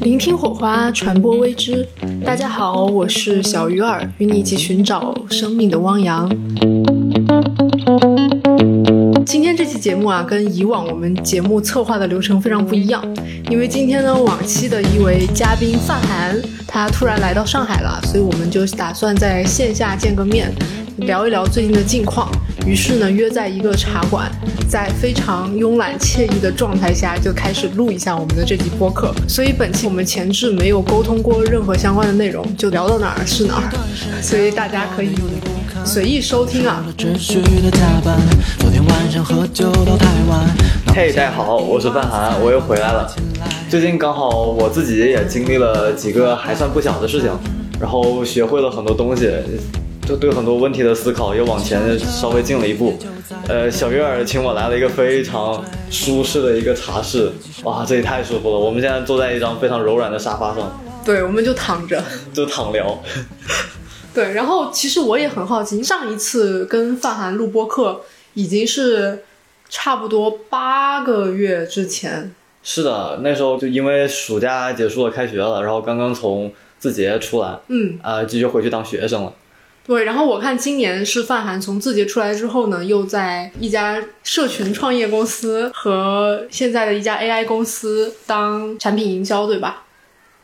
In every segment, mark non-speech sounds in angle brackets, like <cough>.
聆听火花，传播未知。大家好，我是小鱼儿，与你一起寻找生命的汪洋。今天这期节目啊，跟以往我们节目策划的流程非常不一样，因为今天呢，往期的一位嘉宾范涵，他突然来到上海了，所以我们就打算在线下见个面，聊一聊最近的近况。于是呢，约在一个茶馆，在非常慵懒惬意的状态下，就开始录一下我们的这集播客。所以本期我们前置没有沟通过任何相关的内容，就聊到哪儿是哪儿，所以大家可以随意收听啊。嘿，大家好，我是范涵，我又回来了。最近刚好我自己也经历了几个还算不小的事情，然后学会了很多东西。就对很多问题的思考又往前稍微进了一步，呃，小月儿请我来了一个非常舒适的一个茶室，哇，这也太舒服了。我们现在坐在一张非常柔软的沙发上，对，我们就躺着，就躺聊。对，然后其实我也很好奇，上一次跟范涵录播课已经是差不多八个月之前。是的，那时候就因为暑假结束了，开学了，然后刚刚从字节出来，嗯，啊，继续回去当学生了。对，然后我看今年是范涵从字节出来之后呢，又在一家社群创业公司和现在的一家 AI 公司当产品营销，对吧？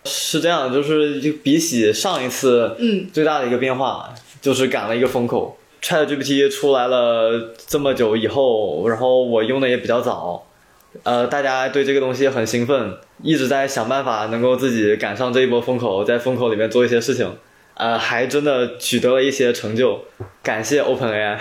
是这样，就是就比起上一次，嗯，最大的一个变化就是赶了一个风口。ChatGPT 出来了这么久以后，然后我用的也比较早，呃，大家对这个东西很兴奋，一直在想办法能够自己赶上这一波风口，在风口里面做一些事情。呃，还真的取得了一些成就，感谢 OpenAI。<laughs> 哎，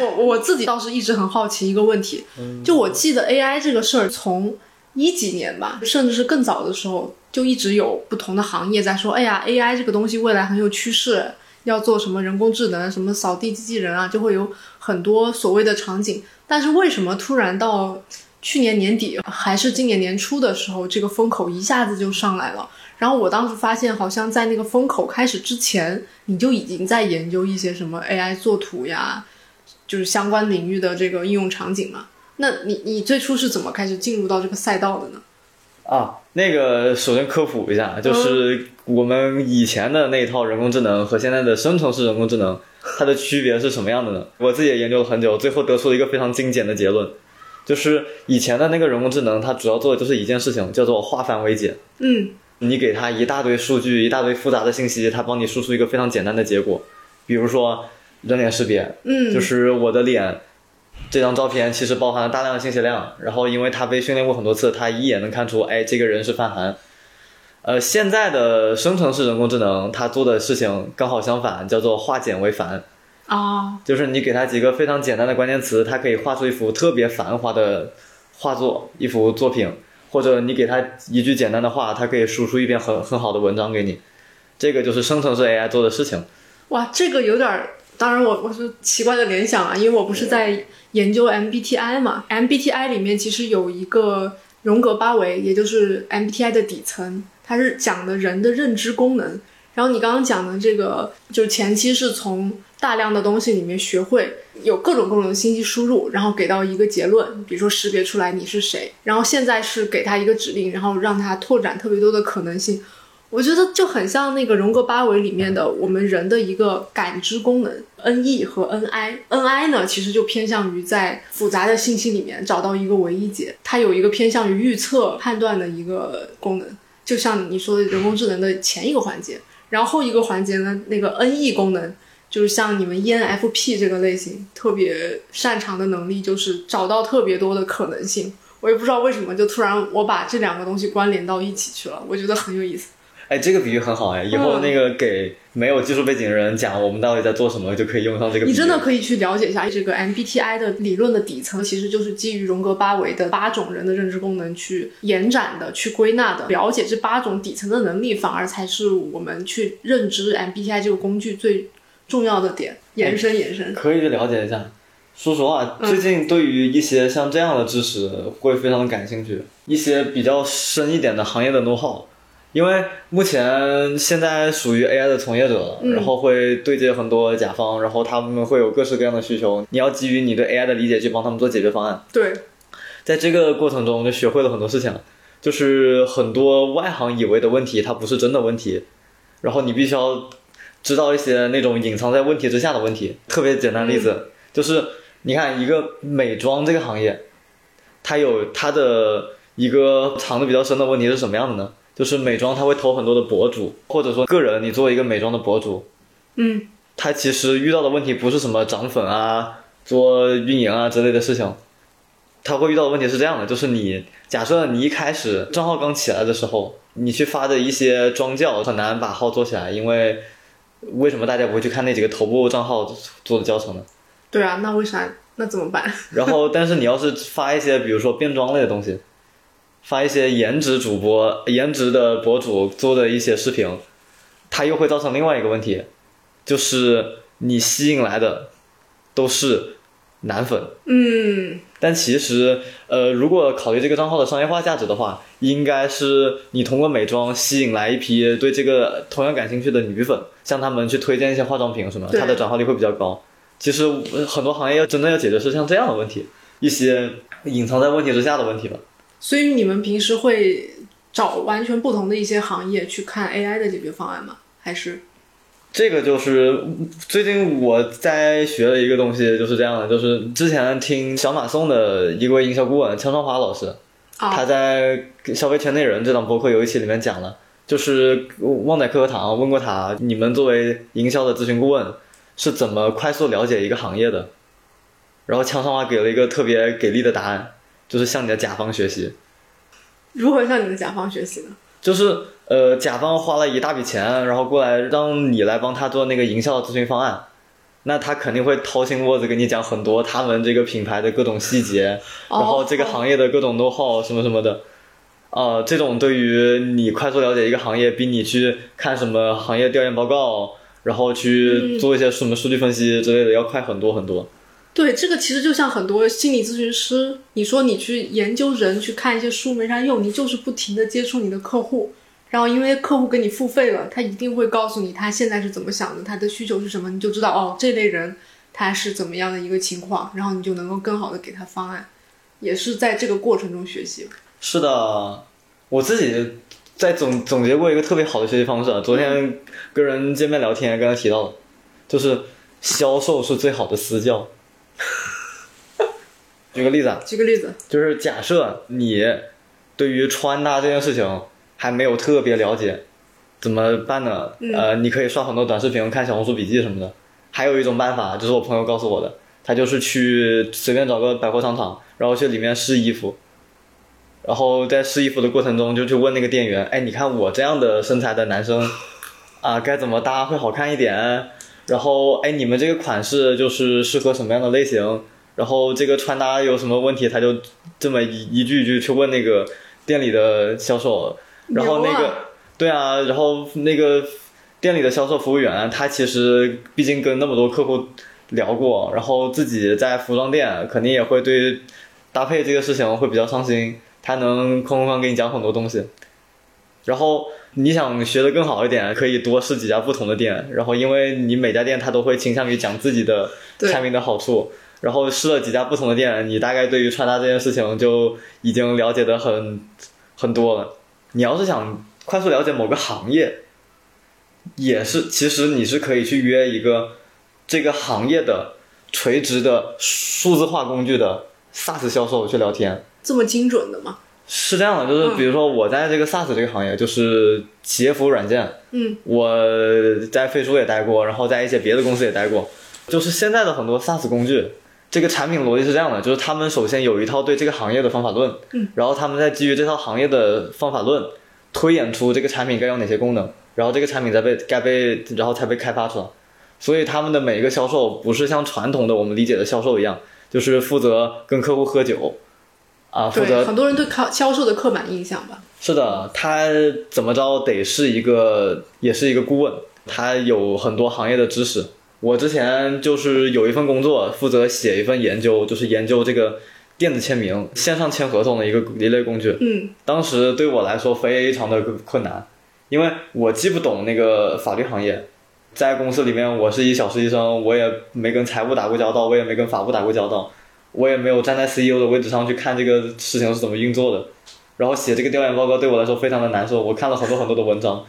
我我自己倒是一直很好奇一个问题，就我记得 AI 这个事儿，从一几年吧，甚至是更早的时候，就一直有不同的行业在说，哎呀，AI 这个东西未来很有趋势，要做什么人工智能，什么扫地机器人啊，就会有很多所谓的场景。但是为什么突然到去年年底还是今年年初的时候，这个风口一下子就上来了？然后我当时发现，好像在那个风口开始之前，你就已经在研究一些什么 AI 作图呀，就是相关领域的这个应用场景嘛。那你你最初是怎么开始进入到这个赛道的呢？啊，那个首先科普一下，就是我们以前的那一套人工智能和现在的生成式人工智能，它的区别是什么样的呢？我自己也研究了很久，最后得出了一个非常精简的结论，就是以前的那个人工智能，它主要做的就是一件事情，叫做化繁为简。嗯。你给他一大堆数据，一大堆复杂的信息，他帮你输出一个非常简单的结果。比如说人脸识别，嗯，就是我的脸，这张照片其实包含了大量的信息量。然后因为他被训练过很多次，他一眼能看出，哎，这个人是范涵。呃，现在的生成式人工智能，它做的事情刚好相反，叫做化简为繁。啊，就是你给他几个非常简单的关键词，它可以画出一幅特别繁华的画作，一幅作品。或者你给他一句简单的话，他可以输出一篇很很好的文章给你，这个就是生成式 AI 做的事情。哇，这个有点儿，当然我我是奇怪的联想啊，因为我不是在研究 MBTI 嘛，MBTI 里面其实有一个荣格八维，也就是 MBTI 的底层，它是讲的人的认知功能。然后你刚刚讲的这个，就是前期是从大量的东西里面学会有各种各种的信息输入，然后给到一个结论，比如说识别出来你是谁。然后现在是给他一个指令，然后让他拓展特别多的可能性。我觉得就很像那个荣格八维里面的我们人的一个感知功能，N E 和 N I。N I 呢，其实就偏向于在复杂的信息里面找到一个唯一解，它有一个偏向于预测判断的一个功能，就像你说的人工智能的前一个环节。然后一个环节呢，那个 N E 功能就是像你们 E N F P 这个类型特别擅长的能力，就是找到特别多的可能性。我也不知道为什么，就突然我把这两个东西关联到一起去了，我觉得很有意思。哎，这个比喻很好哎，以后那个给没有技术背景的人讲我们到底在做什么，就可以用上这个。你真的可以去了解一下这个 MBTI 的理论的底层，其实就是基于荣格八维的八种人的认知功能去延展的、去归纳的。了解这八种底层的能力，反而才是我们去认知 MBTI 这个工具最重要的点。延伸，延伸，可以去了解一下。说实话，最近对于一些像这样的知识会非常的感兴趣，一些比较深一点的行业的 know how。因为目前现在属于 AI 的从业者，然后会对接很多甲方，然后他们会有各式各样的需求，你要基于你对 AI 的理解去帮他们做解决方案。对，在这个过程中就学会了很多事情，就是很多外行以为的问题，它不是真的问题，然后你必须要知道一些那种隐藏在问题之下的问题。特别简单的例子、就是，你看一个美妆这个行业，它有它的一个藏的比较深的问题是什么样的呢？就是美妆它会投很多的博主，或者说个人，你作为一个美妆的博主，嗯，他其实遇到的问题不是什么涨粉啊、做运营啊之类的事情，他会遇到的问题是这样的，就是你假设你一开始账号刚起来的时候，你去发的一些妆教很难把号做起来，因为为什么大家不会去看那几个头部账号做的教程呢？对啊，那为啥？那怎么办？<laughs> 然后，但是你要是发一些比如说变装类的东西，发一些颜值主播、颜值的博主做的一些视频，它又会造成另外一个问题，就是你吸引来的都是男粉。嗯，但其实，呃，如果考虑这个账号的商业化价值的话，应该是你通过美妆吸引来一批对这个同样感兴趣的女粉，向他们去推荐一些化妆品什么，对它的转化率会比较高。其实呃很多行业要真的要解决是像这样的问题，一些隐藏在问题之下的问题吧。所以你们平时会找完全不同的一些行业去看 AI 的解决方案吗？还是这个就是最近我在学了一个东西，就是这样的，就是之前听小马送的一位营销顾问枪双华老师，他啊，在《消费圈内人》这档播客有一期里面讲了，就是旺仔课堂问过他，你们作为营销的咨询顾问是怎么快速了解一个行业的？然后枪双华给了一个特别给力的答案，就是向你的甲方学习。如何向你的甲方学习呢？就是呃，甲方花了一大笔钱，然后过来让你来帮他做那个营销咨询方案，那他肯定会掏心窝子跟你讲很多他们这个品牌的各种细节，哦然后这个行业的各种 know how 什么什么的。啊、这种对于你快速了解一个行业，比你去看什么行业调研报告，然后去做一些什么数据分析之类的，要快很多很多。对，这个其实就像很多心理咨询师，你说你去研究人，去看一些书没啥用，你就是不停的接触你的客户，然后因为客户给你付费了，他一定会告诉你他现在是怎么想的，他的需求是什么，你就知道哦这类人他是怎么样的一个情况，然后你就能够更好的给他方案，也是在这个过程中学习。是的，我自己在总总结过一个特别好的学习方式啊。昨天跟人见面聊天，刚才提到了，就是销售是最好的私教。<laughs> 举个例子啊，举个例子，就是假设你对于穿搭这件事情还没有特别了解，怎么办呢？呃，你可以刷很多短视频，看小红书笔记什么的。还有一种办法，就是我朋友告诉我的，他就是去随便找个百货商场，然后去里面试衣服，然后在试衣服的过程中就去问那个店员，哎，你看我这样的身材的男生啊，该怎么搭会好看一点？然后哎，你们这个款式就是适合什么样的类型？然后这个穿搭有什么问题，他就这么一一句一句去问那个店里的销售，然后那个、啊对啊，然后那个店里的销售服务员，他其实毕竟跟那么多客户聊过，然后自己在服装店肯定也会对搭配这个事情会比较上心，他能哐哐哐给你讲很多东西。然后你想学的更好一点，可以多试几家不同的店，然后因为你每家店他都会倾向于讲自己的产品的好处，然后试了几家不同的店，你大概对于穿搭这件事情就已经了解的很很多了。你要是想快速了解某个行业，也是其实你是可以去约一个这个行业的垂直的数字化工具的 SaaS 销售去聊天。这么精准的吗？是这样的，就是比如说我在这个 SaaS 这个行业，就是企业服务软件，嗯，我在飞书也待过，然后在一些别的公司也待过。就是现在的很多 SaaS 工具，这个产品逻辑是这样的，就是他们首先有一套对这个行业的方法论，嗯，然后他们再基于这套行业的方法论，推演出这个产品该有哪些功能，然后这个产品再被该被，然后才被开发出来。所以他们的每一个销售不是像传统的我们理解的销售一样，就是负责跟客户喝酒，啊，负对，责很多人对靠销售的刻板印象吧。是的，他怎么着得是一个，也是一个顾问，他有很多行业的知识。我之前就是有一份工作，负责写一份研究，就是研究这个电子签名、线上签合同的一个一类工具。嗯，当时对我来说非常的困难，因为我既不懂那个法律行业，在公司里面我是一小实习生，我也没跟财务打过交道，我也没跟法务打过交道，我也没有站在 CEO 的位置上去看这个事情是怎么运作的。然后写这个调研报告对我来说非常的难受，我看了很多很多的文章，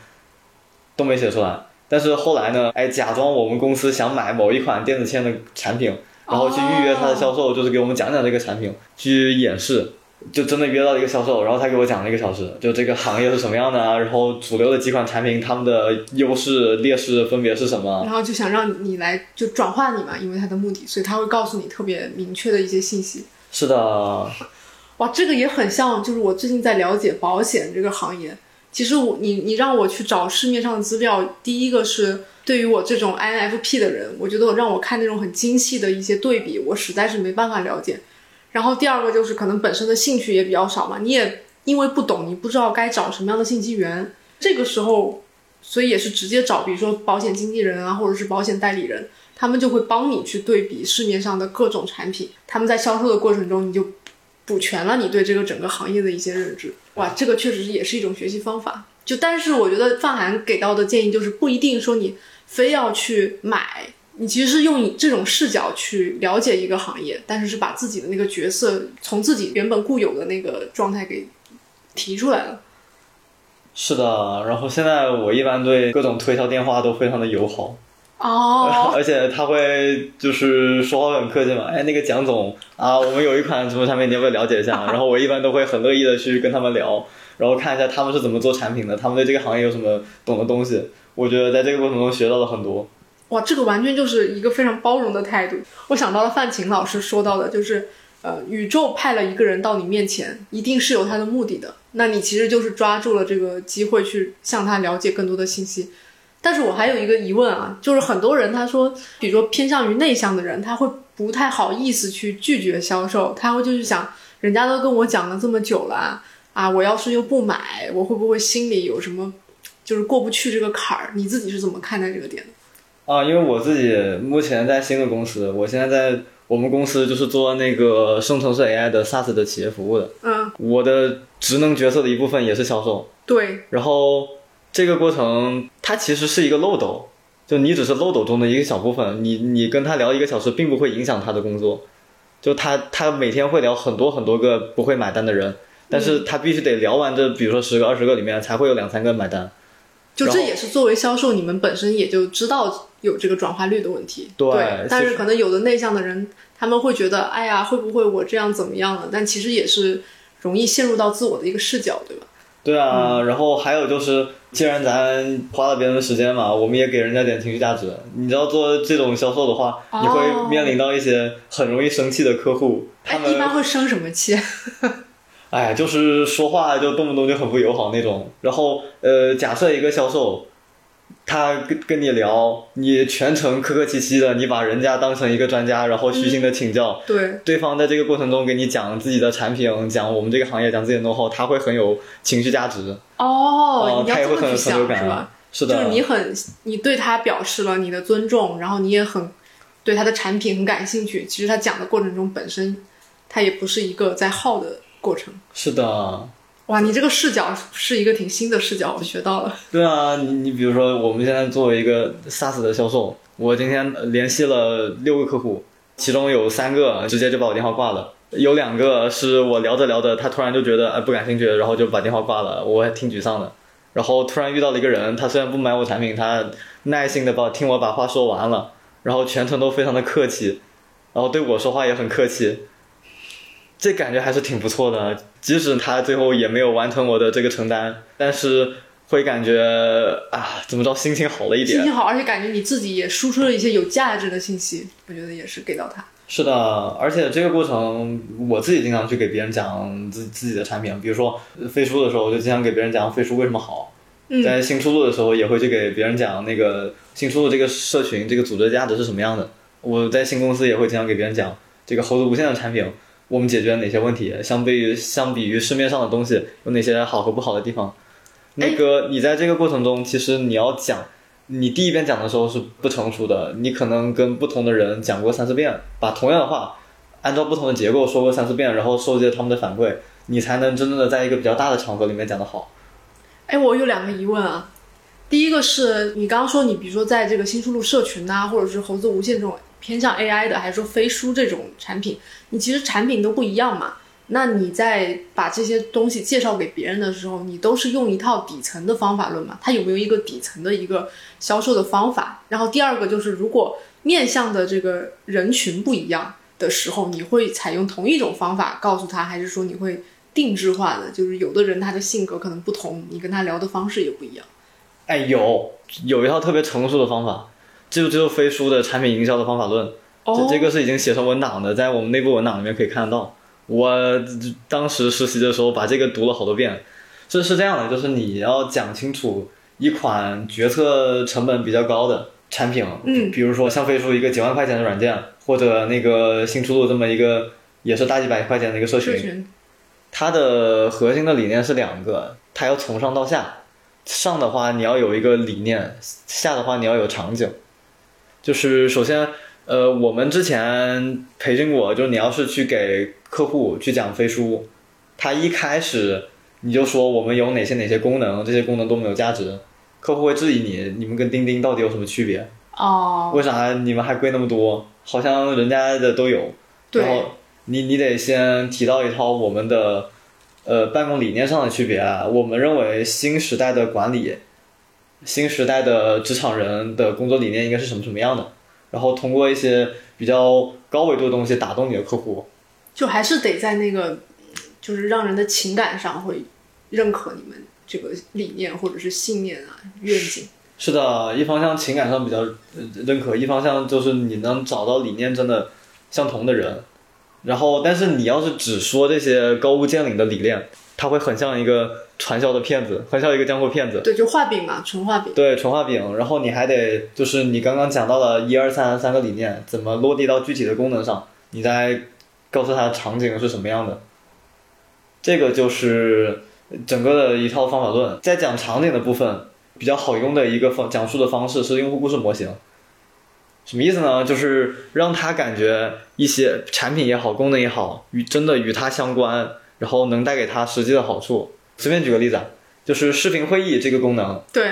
都没写出来。但是后来呢，哎，假装我们公司想买某一款电子签的产品，然后去预约他的销售，就是给我们讲讲这个产品，去演示，就真的约到了一个销售，然后他给我讲了一个小时，就这个行业是什么样的啊，然后主流的几款产品他们的优势劣势分别是什么，然后就想让你来就转化你嘛，因为他的目的，所以他会告诉你特别明确的一些信息。是的。哇，这个也很像，就是我最近在了解保险这个行业。其实我你你让我去找市面上的资料，第一个是对于我这种 INFP 的人，我觉得我让我看那种很精细的一些对比，我实在是没办法了解。然后第二个就是可能本身的兴趣也比较少嘛，你也因为不懂，你不知道该找什么样的信息源。这个时候，所以也是直接找，比如说保险经纪人啊，或者是保险代理人，他们就会帮你去对比市面上的各种产品，他们在销售的过程中，你就。补全了你对这个整个行业的一些认知，哇，这个确实也是一种学习方法。就但是我觉得范涵给到的建议就是不一定说你非要去买，你其实是用你这种视角去了解一个行业，但是是把自己的那个角色从自己原本固有的那个状态给提出来了。是的，然后现在我一般对各种推销电话都非常的友好。哦，<laughs> 而且他会就是说话很客气嘛，哎，那个蒋总啊，我们有一款什么产品，你要不要了解一下？然后我一般都会很乐意的去跟他们聊，然后看一下他们是怎么做产品的，他们对这个行业有什么懂的东西。我觉得在这个过程中学到了很多。哇，这个完全就是一个非常包容的态度。我想到了范晴老师说到的，就是呃，宇宙派了一个人到你面前，一定是有他的目的的。那你其实就是抓住了这个机会去向他了解更多的信息。但是我还有一个疑问啊，就是很多人他说，比如说偏向于内向的人，他会不太好意思去拒绝销售，他会就是想，人家都跟我讲了这么久了啊，我要是又不买，我会不会心里有什么，就是过不去这个坎儿？你自己是怎么看待这个点的？啊，因为我自己目前在新的公司，我现在在我们公司就是做那个生成式 AI 的 SaaS 的企业服务的，嗯，我的职能角色的一部分也是销售，对，然后。这个过程它其实是一个漏斗，就你只是漏斗中的一个小部分，你你跟他聊一个小时，并不会影响他的工作，就他他每天会聊很多很多个不会买单的人，但是他必须得聊完这，比如说十个二十个里面才会有两三个买单，就这也是作为销售，你们本身也就知道有这个转化率的问题，对，但是可能有的内向的人，他们会觉得，哎呀，会不会我这样怎么样了？但其实也是容易陷入到自我的一个视角，对吧？对啊，然后还有就是，既然咱花了别人的时间嘛，我们也给人家点情绪价值。你知道做这种销售的话，你会面临到一些很容易生气的客户。他们一般会生什么气？哎，就是说话就动不动就很不友好那种。然后呃，假设一个销售。他跟跟你聊，你全程客客气气的，你把人家当成一个专家，然后虚心的请教。对，对方在这个过程中给你讲自己的产品，讲我们这个行业，讲自己的 know how，他会很有情绪价值。哦，他也会很有成就感，是吧？是的，就是你很，你对他表示了你的尊重，然后你也很对他的产品很感兴趣。其实他讲的过程中本身，他也不是一个在耗的过程。是的。哇，你这个视角是一个挺新的视角，我学到了。对啊，你你比如说，我们现在作为一个 SaaS 的销售，我今天联系了六个客户，其中有三个直接就把我电话挂了，有两个是我聊着聊着，他突然就觉得哎不感兴趣，然后就把电话挂了，我还挺沮丧的。然后突然遇到了一个人，他虽然不买我产品，他耐心的把听我把话说完了，然后全程都非常的客气，然后对我说话也很客气。这感觉还是挺不错的，即使他最后也没有完成我的这个承担，但是会感觉啊，怎么着，心情好了一点。心情好，而且感觉你自己也输出了一些有价值的信息，我觉得也是给到他。是的，而且这个过程我自己经常去给别人讲自自己的产品，比如说飞书的时候，我就经常给别人讲飞书为什么好。在新出路的时候，也会去给别人讲那个新出路这个社群这个组织的价值是什么样的。我在新公司也会经常给别人讲这个猴子无限的产品。我们解决了哪些问题？相对于相比于市面上的东西，有哪些好和不好的地方？那个你在这个过程中，其实你要讲，你第一遍讲的时候是不成熟的，你可能跟不同的人讲过三四遍，把同样的话按照不同的结构说过三四遍，然后收集他们的反馈，你才能真正的在一个比较大的场合里面讲得好。哎，我有两个疑问啊，第一个是你刚刚说你比如说在这个新出路社群呐，或者是猴子无限这种偏向 AI 的，还是说飞书这种产品，你其实产品都不一样嘛。那你在把这些东西介绍给别人的时候，你都是用一套底层的方法论嘛？它有没有一个底层的一个销售的方法？然后第二个就是，如果面向的这个人群不一样的时候，你会采用同一种方法告诉他，还是说你会定制化的？就是有的人他的性格可能不同，你跟他聊的方式也不一样。哎，有有一套特别成熟的方法，就就是飞书的产品营销的方法论。哦，这个是已经写成文档的，在我们内部文档里面可以看得到。我当时实习的时候把这个读了好多遍，这是这样的，就是你要讲清楚一款决策成本比较高的产品，嗯，比如说像飞书一个几万块钱的软件，或者那个新出路这么一个也是大几百块钱的一个社群，它的核心的理念是两个，它要从上到下，上的话你要有一个理念，下的话你要有场景，就是首先。呃，我们之前培训过，就是你要是去给客户去讲飞书，他一开始你就说我们有哪些哪些功能，这些功能都没有价值，客户会质疑你，你们跟钉钉到底有什么区别？哦，为啥你们还贵那么多？好像人家的都有。然后你你得先提到一套我们的呃办公理念上的区别啊，我们认为新时代的管理，新时代的职场人的工作理念应该是什么什么样的？然后通过一些比较高维度的东西打动你的客户，就还是得在那个，就是让人的情感上会认可你们这个理念或者是信念啊愿景。是的，一方向情感上比较认可，一方向就是你能找到理念真的相同的人。然后，但是你要是只说这些高屋建瓴的理念。他会很像一个传销的骗子，很像一个江湖骗子。对，就画饼嘛，纯画饼。对，纯画饼。然后你还得就是你刚刚讲到了一二三三个理念，怎么落地到具体的功能上？你再告诉他场景是什么样的？这个就是整个的一套方法论。在讲场景的部分，比较好用的一个方讲述的方式是用户故事模型。什么意思呢？就是让他感觉一些产品也好，功能也好，与真的与他相关。然后能带给他实际的好处。随便举个例子，就是视频会议这个功能，对，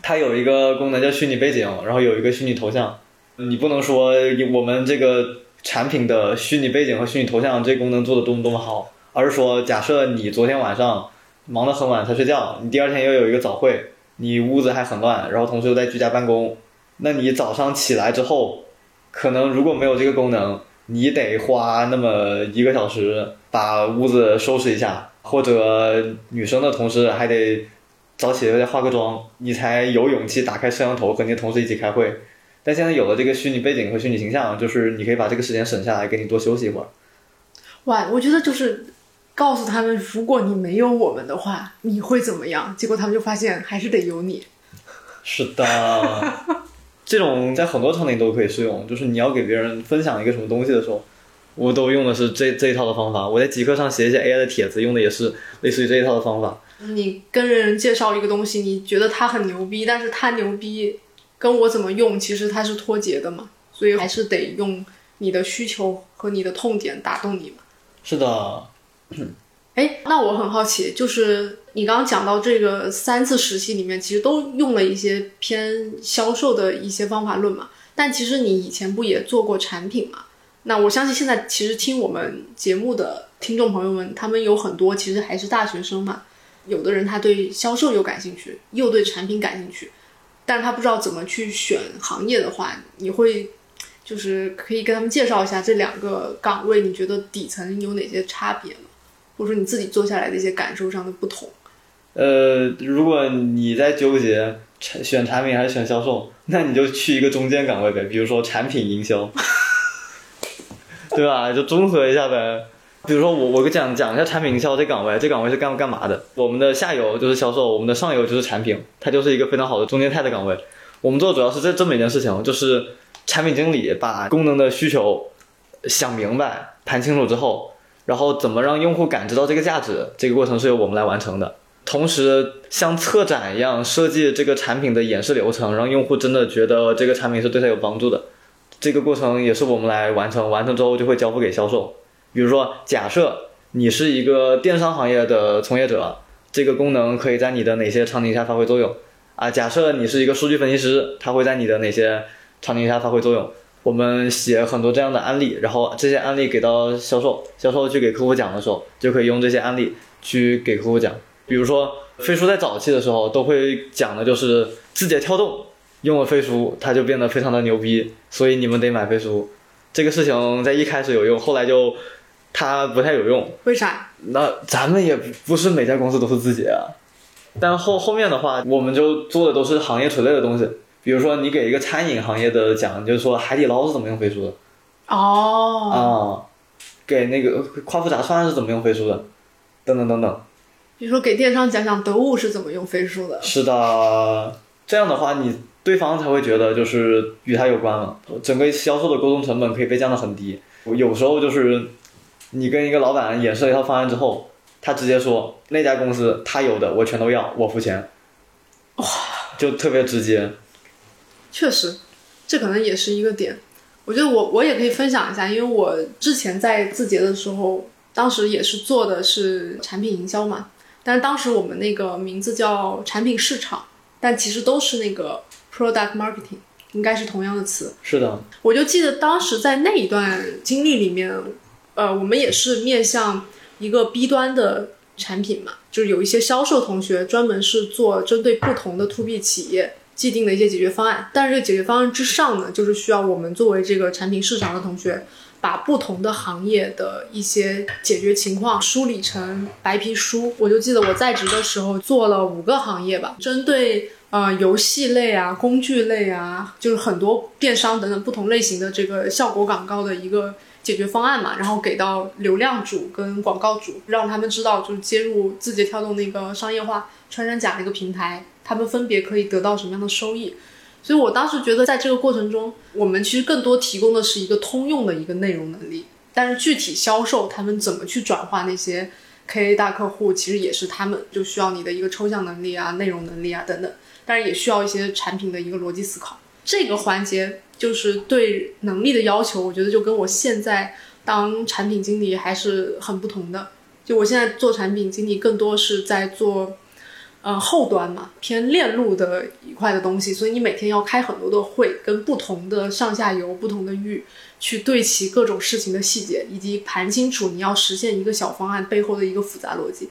它有一个功能叫虚拟背景，然后有一个虚拟头像。你不能说我们这个产品的虚拟背景和虚拟头像这功能做的多么多么好，而是说，假设你昨天晚上忙得很晚才睡觉，你第二天又有一个早会，你屋子还很乱，然后同时又在居家办公，那你早上起来之后，可能如果没有这个功能。你得花那么一个小时把屋子收拾一下，或者女生的同事还得早起来化个妆，你才有勇气打开摄像头和你的同事一起开会。但现在有了这个虚拟背景和虚拟形象，就是你可以把这个时间省下来，给你多休息一会儿。哇，我觉得就是告诉他们，如果你没有我们的话，你会怎么样？结果他们就发现还是得有你。是的。这种在很多场景都可以适用，就是你要给别人分享一个什么东西的时候，我都用的是这这一套的方法。我在极客上写一些 AI 的帖子，用的也是 <laughs> 类似于这一套的方法。你跟人介绍一个东西，你觉得他很牛逼，但是他牛逼跟我怎么用，其实它是脱节的嘛，所以还是得用你的需求和你的痛点打动你嘛。是的。哎，那我很好奇，就是你刚刚讲到这个三次实习里面，其实都用了一些偏销售的一些方法论嘛。但其实你以前不也做过产品嘛？那我相信现在其实听我们节目的听众朋友们，他们有很多其实还是大学生嘛。有的人他对销售又感兴趣，又对产品感兴趣，但是他不知道怎么去选行业的话，你会就是可以跟他们介绍一下这两个岗位，你觉得底层有哪些差别吗？或者说你自己做下来的一些感受上的不同，呃，如果你在纠结产选产品还是选销售，那你就去一个中间岗位呗，比如说产品营销，<laughs> 对吧？就综合一下呗。比如说我我讲讲一下产品营销这岗位，这岗位是干干嘛的？我们的下游就是销售，我们的上游就是产品，它就是一个非常好的中间态的岗位。我们做的主要是这这么一件事情，就是产品经理把功能的需求想明白、谈清楚之后。然后怎么让用户感知到这个价值？这个过程是由我们来完成的。同时，像策展一样设计这个产品的演示流程，让用户真的觉得这个产品是对他有帮助的。这个过程也是我们来完成。完成之后就会交付给销售。比如说，假设你是一个电商行业的从业者，这个功能可以在你的哪些场景下发挥作用？啊，假设你是一个数据分析师，它会在你的哪些场景下发挥作用？我们写很多这样的案例，然后这些案例给到销售，销售去给客户讲的时候，就可以用这些案例去给客户讲。比如说，飞书在早期的时候都会讲的就是字节跳动用了飞书，它就变得非常的牛逼，所以你们得买飞书。这个事情在一开始有用，后来就它不太有用。为啥？那咱们也不是每家公司都是字节啊。但后后面的话，我们就做的都是行业垂类的东西。比如说，你给一个餐饮行业的讲，就是说海底捞是怎么用飞书的哦，啊、给那个夸父炸串是怎么用飞书的，等等等等。比如说给电商讲讲得物是怎么用飞书的。是的，这样的话，你对方才会觉得就是与他有关了，整个销售的沟通成本可以被降得很低。有时候就是你跟一个老板演示了一套方案之后，他直接说那家公司他有的我全都要，我付钱，哇，就特别直接。确实，这可能也是一个点。我觉得我我也可以分享一下，因为我之前在字节的时候，当时也是做的是产品营销嘛，但是当时我们那个名字叫产品市场，但其实都是那个 product marketing，应该是同样的词。是的，我就记得当时在那一段经历里面，呃，我们也是面向一个 B 端的产品嘛，就是有一些销售同学专门是做针对不同的 To B 企业既定的一些解决方案，但是这个解决方案之上呢，就是需要我们作为这个产品市场的同学，把不同的行业的一些解决情况梳理成白皮书。我就记得我在职的时候做了五个行业吧，针对呃游戏类啊、工具类啊，就是很多电商等等不同类型的这个效果广告的一个解决方案嘛，然后给到流量主跟广告主，让他们知道就是接入字节跳动那个商业化穿山甲那个平台，他们分别可以得到什么样的收益。所以我当时觉得，在这个过程中，我们其实更多提供的是一个通用的一个内容能力，但是具体销售他们怎么去转化那些 KA 大客户，其实也是他们就需要你的一个抽象能力啊、内容能力啊等等，但是也需要一些产品的一个逻辑思考。这个环节就是对能力的要求，我觉得就跟我现在当产品经理还是很不同的。就我现在做产品经理，更多是在做。呃，后端嘛，偏链路的一块的东西，所以你每天要开很多的会，跟不同的上下游、不同的域去对齐各种事情的细节，以及盘清楚你要实现一个小方案背后的一个复杂逻辑。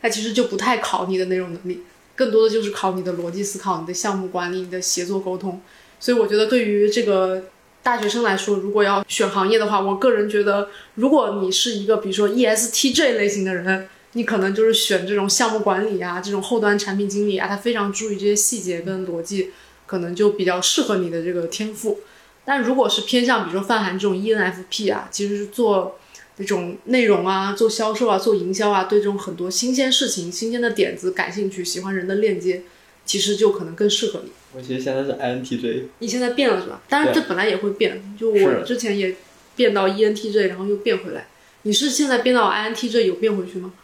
它其实就不太考你的内容能力，更多的就是考你的逻辑思考、你的项目管理、你的协作沟通。所以我觉得对于这个大学生来说，如果要选行业的话，我个人觉得，如果你是一个比如说 ESTJ 类型的人。你可能就是选这种项目管理啊，这种后端产品经理啊，他非常注意这些细节跟逻辑，可能就比较适合你的这个天赋。但如果是偏向比如说范涵这种 ENFP 啊，其实是做那种内容啊、做销售啊、做营销啊，对这种很多新鲜事情、新鲜的点子感兴趣，喜欢人的链接，其实就可能更适合你。我其实现在是 INTJ，你现在变了是吧？当然这本来也会变，就我之前也变到 ENTJ，然后又变回来。你是现在变到 INTJ 有变回去吗？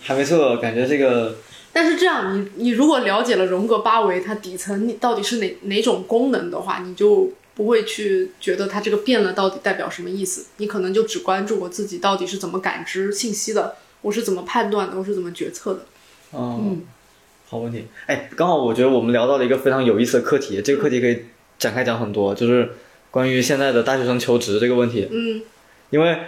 还没错，感觉这个。但是这样，你你如果了解了荣格八维它底层到底是哪哪种功能的话，你就不会去觉得它这个变了到底代表什么意思。你可能就只关注我自己到底是怎么感知信息的，我是怎么判断的，我是怎么决策的。哦、嗯，好问题。哎，刚好我觉得我们聊到了一个非常有意思的课题，这个课题可以展开讲很多，就是关于现在的大学生求职这个问题。嗯，因为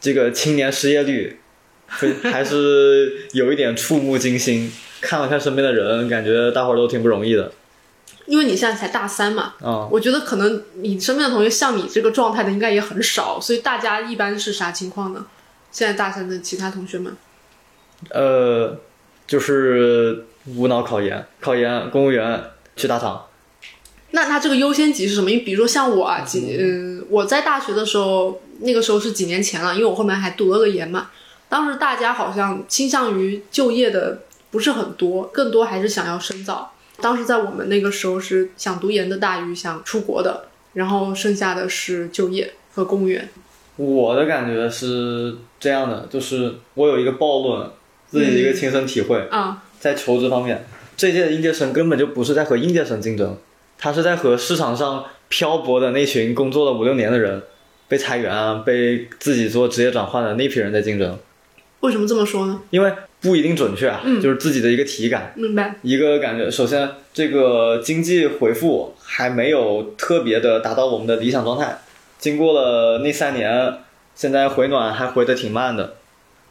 这个青年失业率。<laughs> 还是有一点触目惊心，看了看身边的人，感觉大伙儿都挺不容易的。因为你现在才大三嘛，啊、嗯，我觉得可能你身边的同学像你这个状态的应该也很少，所以大家一般是啥情况呢？现在大三的其他同学们，呃，就是无脑考研，考研，公务员，去大厂。那他这个优先级是什么？因为比如说像我啊，几嗯、呃，我在大学的时候，那个时候是几年前了，因为我后面还读了个研嘛。当时大家好像倾向于就业的不是很多，更多还是想要深造。当时在我们那个时候是想读研的大于想出国的，然后剩下的是就业和公务员。我的感觉是这样的，就是我有一个暴论，自己的一个亲身体会啊、嗯，在求职方面，这届的应届生根本就不是在和应届生竞争，他是在和市场上漂泊的那群工作了五六年的人，被裁员啊，被自己做职业转换的那批人在竞争。为什么这么说呢？因为不一定准确啊，嗯、就是自己的一个体感，明白？一个感觉。首先，这个经济回复还没有特别的达到我们的理想状态，经过了那三年，现在回暖还回的挺慢的。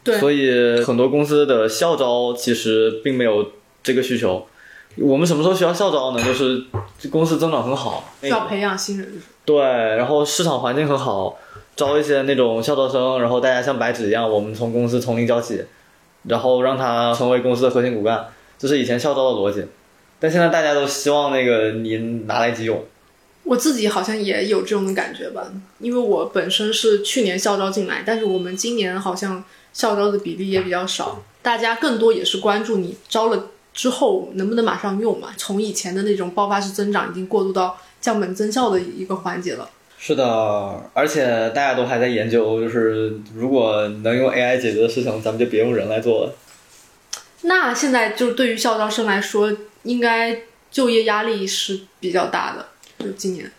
对，所以很多公司的校招其实并没有这个需求。我们什么时候需要校招呢？就是公司增长很好，需要培养新人。对，然后市场环境很好，招一些那种校招生，然后大家像白纸一样，我们从公司从零教起，然后让他成为公司的核心骨干，这是以前校招的逻辑。但现在大家都希望那个你拿来即用。我自己好像也有这种感觉吧，因为我本身是去年校招进来，但是我们今年好像校招的比例也比较少，大家更多也是关注你招了之后能不能马上用嘛。从以前的那种爆发式增长，已经过渡到降本增效的一个环节了。是的，而且大家都还在研究，就是如果能用 AI 解决的事情，咱们就别用人来做了。那现在就对于校招生来说，应该就业压力是比较大的。就今年，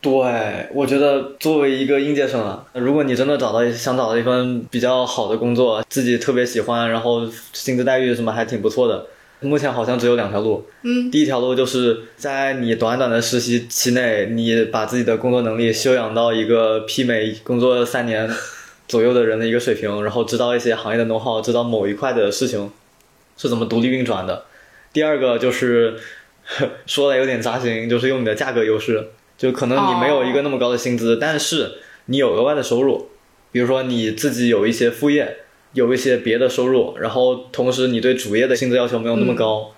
对我觉得作为一个应届生啊，如果你真的找到想找到一份比较好的工作，自己特别喜欢，然后薪资待遇什么还挺不错的，目前好像只有两条路。嗯，第一条路就是在你短短的实习期内，你把自己的工作能力修养到一个媲美工作三年左右的人的一个水平，然后知道一些行业的 know how，知道某一块的事情是怎么独立运转的。第二个就是。说的有点扎心，就是用你的价格优势，就可能你没有一个那么高的薪资，但是你有额外的收入，比如说你自己有一些副业，有一些别的收入，然后同时你对主业的薪资要求没有那么高。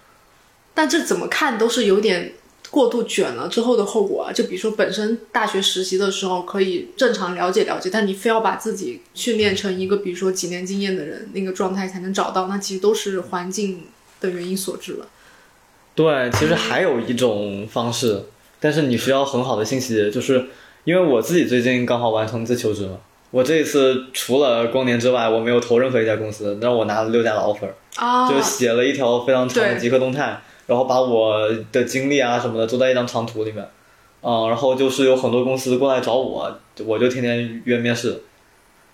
但这怎么看都是有点过度卷了之后的后果啊！就比如说本身大学实习的时候可以正常了解了解，但你非要把自己训练成一个比如说几年经验的人那个状态才能找到，那其实都是环境的原因所致了。对，其实还有一种方式，但是你需要很好的信息，就是因为我自己最近刚好完成一次求职嘛，我这一次除了光年之外，我没有投任何一家公司，但是我拿了六家的 offer，就写了一条非常长的极客动态，然后把我的经历啊什么的都在一张长图里面，嗯，然后就是有很多公司过来找我，我就天天约面试。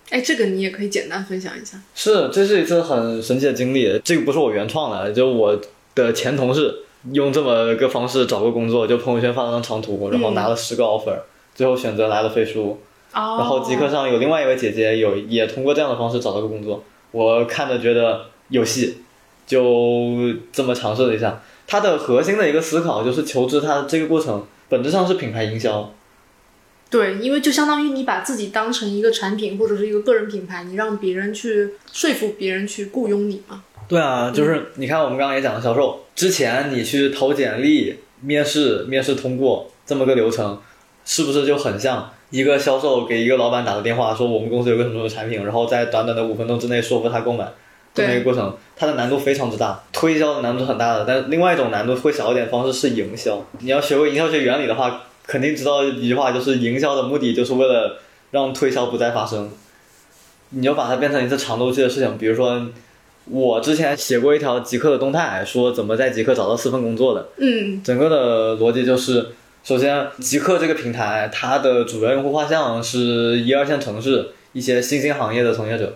哎，这个你也可以简单分享一下。是，这是一次很神奇的经历，这个不是我原创的，就我的前同事。用这么个方式找个工作，就朋友圈发了张长图，然后拿了十个 offer，最后选择来了飞书。然后极客上有另外一位姐姐，有也通过这样的方式找到个工作。我看着觉得有戏，就这么尝试了一下。它的核心的一个思考就是求职，它这个过程本质上是品牌营销。对，因为就相当于你把自己当成一个产品或者是一个个人品牌，你让别人去说服别人去雇佣你嘛。对啊，就是你看，我们刚刚也讲了销售，之前你去投简历、面试、面试通过这么个流程，是不是就很像一个销售给一个老板打个电话，说我们公司有个什么什么产品，然后在短短的五分钟之内说服他购买，这么一个过程，它的难度非常之大，推销的难度很大的。但另外一种难度会小一点，方式是营销。你要学会营销学原理的话，肯定知道一句话，就是营销的目的就是为了让推销不再发生。你要把它变成一次长周期的事情，比如说。我之前写过一条极客的动态，说怎么在极客找到四份工作的。嗯，整个的逻辑就是，首先极客这个平台，它的主要用户画像是一二线城市一些新兴行业的从业者。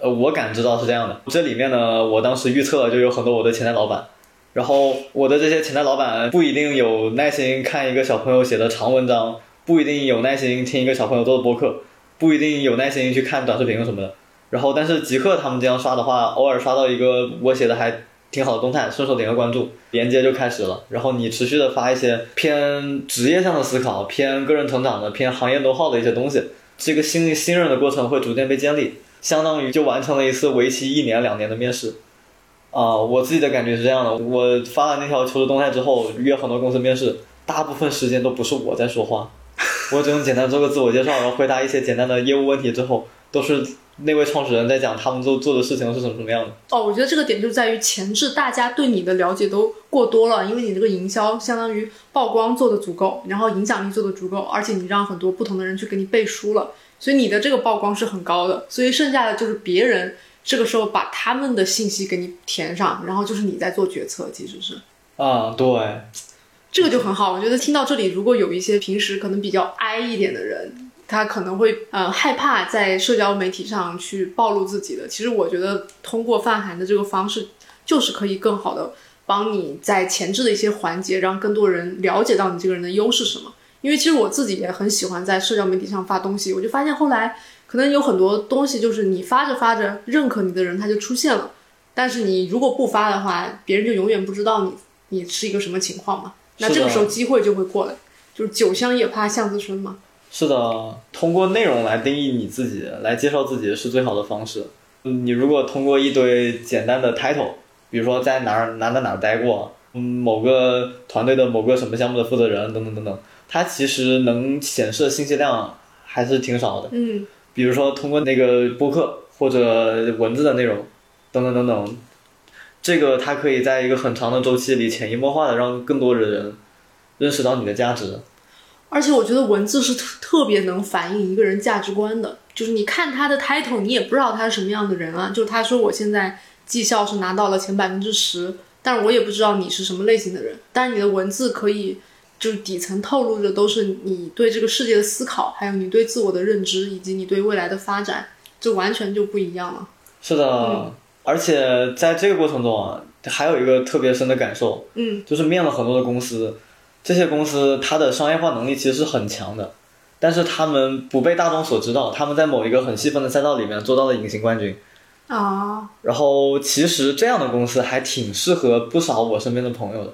呃，我感知到是这样的。这里面呢，我当时预测就有很多我的潜在老板，然后我的这些潜在老板不一定有耐心看一个小朋友写的长文章，不一定有耐心听一个小朋友做的播客，不一定有耐心去看短视频什么的。然后，但是极客他们这样刷的话，偶尔刷到一个我写的还挺好的动态，顺手点个关注，连接就开始了。然后你持续的发一些偏职业上的思考、偏个人成长的、偏行业 know how 的一些东西，这个信信任的过程会逐渐被建立，相当于就完成了一次为期一年两年的面试。啊，我自己的感觉是这样的，我发了那条求职动态之后，约很多公司面试，大部分时间都不是我在说话，我只用简单做个自我介绍，然后回答一些简单的业务问题之后，都是。那位创始人在讲他们做做的事情是什么什么样的？哦，我觉得这个点就在于前置，大家对你的了解都过多了，因为你这个营销相当于曝光做的足够，然后影响力做的足够，而且你让很多不同的人去给你背书了，所以你的这个曝光是很高的。所以剩下的就是别人这个时候把他们的信息给你填上，然后就是你在做决策，其实是。啊，对，这个就很好。我觉得听到这里，如果有一些平时可能比较 I 一点的人。他可能会呃害怕在社交媒体上去暴露自己的。其实我觉得通过泛函的这个方式，就是可以更好的帮你在前置的一些环节，让更多人了解到你这个人的优势什么。因为其实我自己也很喜欢在社交媒体上发东西，我就发现后来可能有很多东西就是你发着发着，认可你的人他就出现了，但是你如果不发的话，别人就永远不知道你你是一个什么情况嘛。那这个时候机会就会过来，就是酒香也怕巷子深嘛。是的，通过内容来定义你自己，来介绍自己是最好的方式。嗯你如果通过一堆简单的 title，比如说在哪儿哪哪哪儿待过，嗯，某个团队的某个什么项目的负责人等等等等，它其实能显示的信息量还是挺少的。嗯，比如说通过那个播客或者文字的内容，等等等等，这个它可以在一个很长的周期里潜移默化的让更多的人认识到你的价值。而且我觉得文字是特特别能反映一个人价值观的，就是你看他的 title，你也不知道他是什么样的人啊。就是他说我现在绩效是拿到了前百分之十，但是我也不知道你是什么类型的人。但是你的文字可以，就是底层透露的都是你对这个世界的思考，还有你对自我的认知，以及你对未来的发展，这完全就不一样了。是的，而且在这个过程中啊，还有一个特别深的感受，嗯，就是面了很多的公司，这些公司它的商业化能力其实是很强的，但是他们不被大众所知道，他们在某一个很细分的赛道里面做到了隐形冠军。啊，然后其实这样的公司还挺适合不少我身边的朋友的，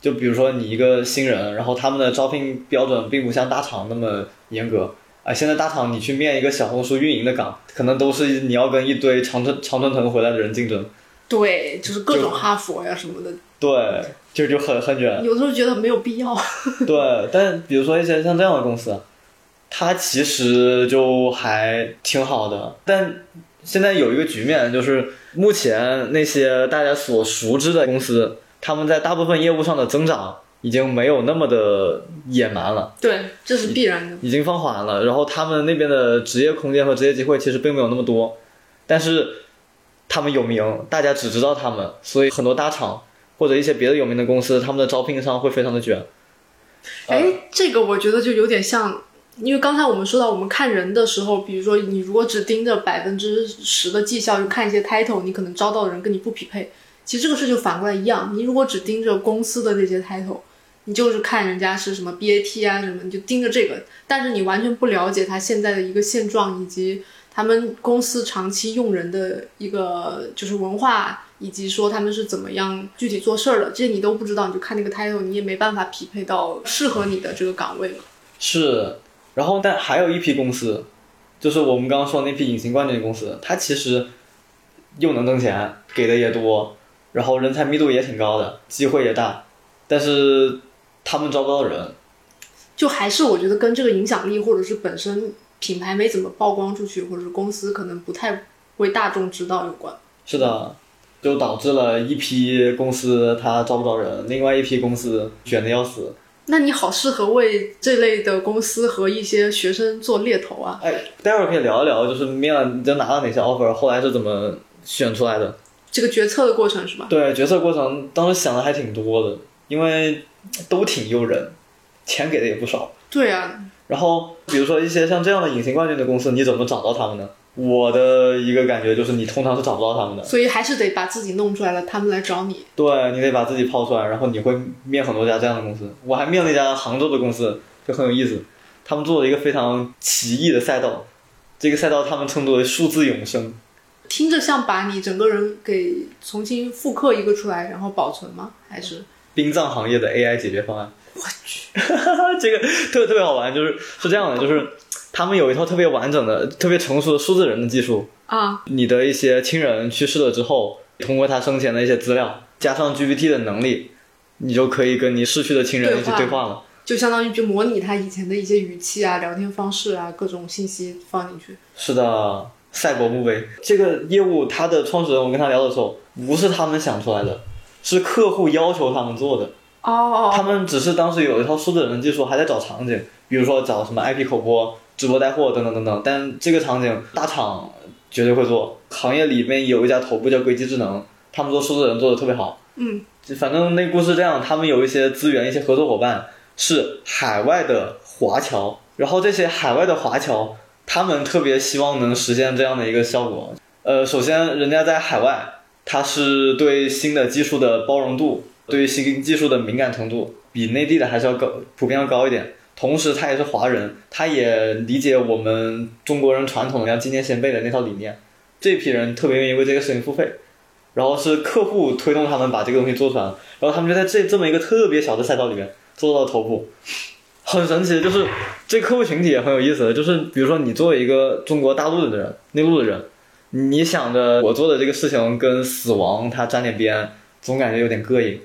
就比如说你一个新人，然后他们的招聘标准并不像大厂那么严格。啊，现在大厂你去面一个小红书运营的岗，可能都是你要跟一堆长春长春藤回来的人竞争。对，就是各种哈佛呀什么的，对，就就很很卷。有时候觉得没有必要。<laughs> 对，但比如说一些像这样的公司，它其实就还挺好的。但现在有一个局面，就是目前那些大家所熟知的公司，他们在大部分业务上的增长已经没有那么的野蛮了，对，这是必然的。已经放缓了。然后他们那边的职业空间和职业机会其实并没有那么多，但是他们有名，大家只知道他们，所以很多大厂或者一些别的有名的公司，他们的招聘上会非常的卷。哎，这个我觉得就有点像，因为刚才我们说到，我们看人的时候，比如说你如果只盯着百分之十的绩效，就看一些 title，你可能招到的人跟你不匹配。其实这个事就反过来一样，你如果只盯着公司的这些 title，你就是看人家是什么 BAT 啊什么，你就盯着这个，但是你完全不了解他现在的一个现状，以及他们公司长期用人的一个就是文化，以及说他们是怎么样具体做事儿的，这些你都不知道，你就看那个 title，你也没办法匹配到适合你的这个岗位嘛。是，然后但还有一批公司，就是我们刚刚说的那批隐形冠军公司，它其实又能挣钱，给的也多，然后人才密度也挺高的，机会也大，但是他们招不到人。就还是我觉得跟这个影响力，或者是本身品牌没怎么曝光出去，或者是公司可能不太为大众知道有关。是的，就导致了一批公司它招不着人，另外一批公司卷的要死。那你好适合为这类的公司和一些学生做猎头啊。哎，待会儿可以聊一聊，就是面了你都拿到哪些 offer，后来是怎么选出来的？这个决策的过程是吧？对，决策过程当时想的还挺多的，因为都挺诱人，钱给的也不少。对啊，然后比如说一些像这样的隐形冠军的公司，你怎么找到他们呢？我的一个感觉就是，你通常是找不到他们的。所以还是得把自己弄出来了，他们来找你。对你得把自己抛出来，然后你会面很多家这样的公司。我还面了一家杭州的公司，就很有意思。他们做了一个非常奇异的赛道，这个赛道他们称作为数字永生。听着像把你整个人给重新复刻一个出来，然后保存吗？还是殡葬行业的 AI 解决方案。我去，这个特别特别好玩，就是是这样的，就是他们有一套特别完整的、特别成熟的数字人的技术。啊，你的一些亲人去世了之后，通过他生前的一些资料，加上 GPT 的能力，你就可以跟你逝去的亲人一起对话了。就相当于就模拟他以前的一些语气啊、聊天方式啊、各种信息放进去。是的，赛博墓碑这个业务，它的创始人我跟他聊的时候，不是他们想出来的，是客户要求他们做的。哦，他们只是当时有一套数字人的技术，还在找场景，比如说找什么 IP 口播、直播带货等等等等。但这个场景大厂绝对会做，行业里面有一家头部叫硅基智能，他们做数字人做的特别好。嗯，反正那故事这样，他们有一些资源、一些合作伙伴是海外的华侨，然后这些海外的华侨，他们特别希望能实现这样的一个效果。呃，首先人家在海外，他是对新的技术的包容度，对于新技术的敏感程度，比内地的还是要高，普遍要高一点。同时他也是华人，他也理解我们中国人传统的要纪念先辈的那套理念。这批人特别愿意为这个事情付费，然后是客户推动他们把这个东西做出来，然后他们就在这这么一个特别小的赛道里面做到头部，很神奇。就是这客户群体也很有意思，就是比如说你作为一个中国大陆的人、内陆的人，你想着我做的这个事情跟死亡它沾点边，总感觉有点膈应。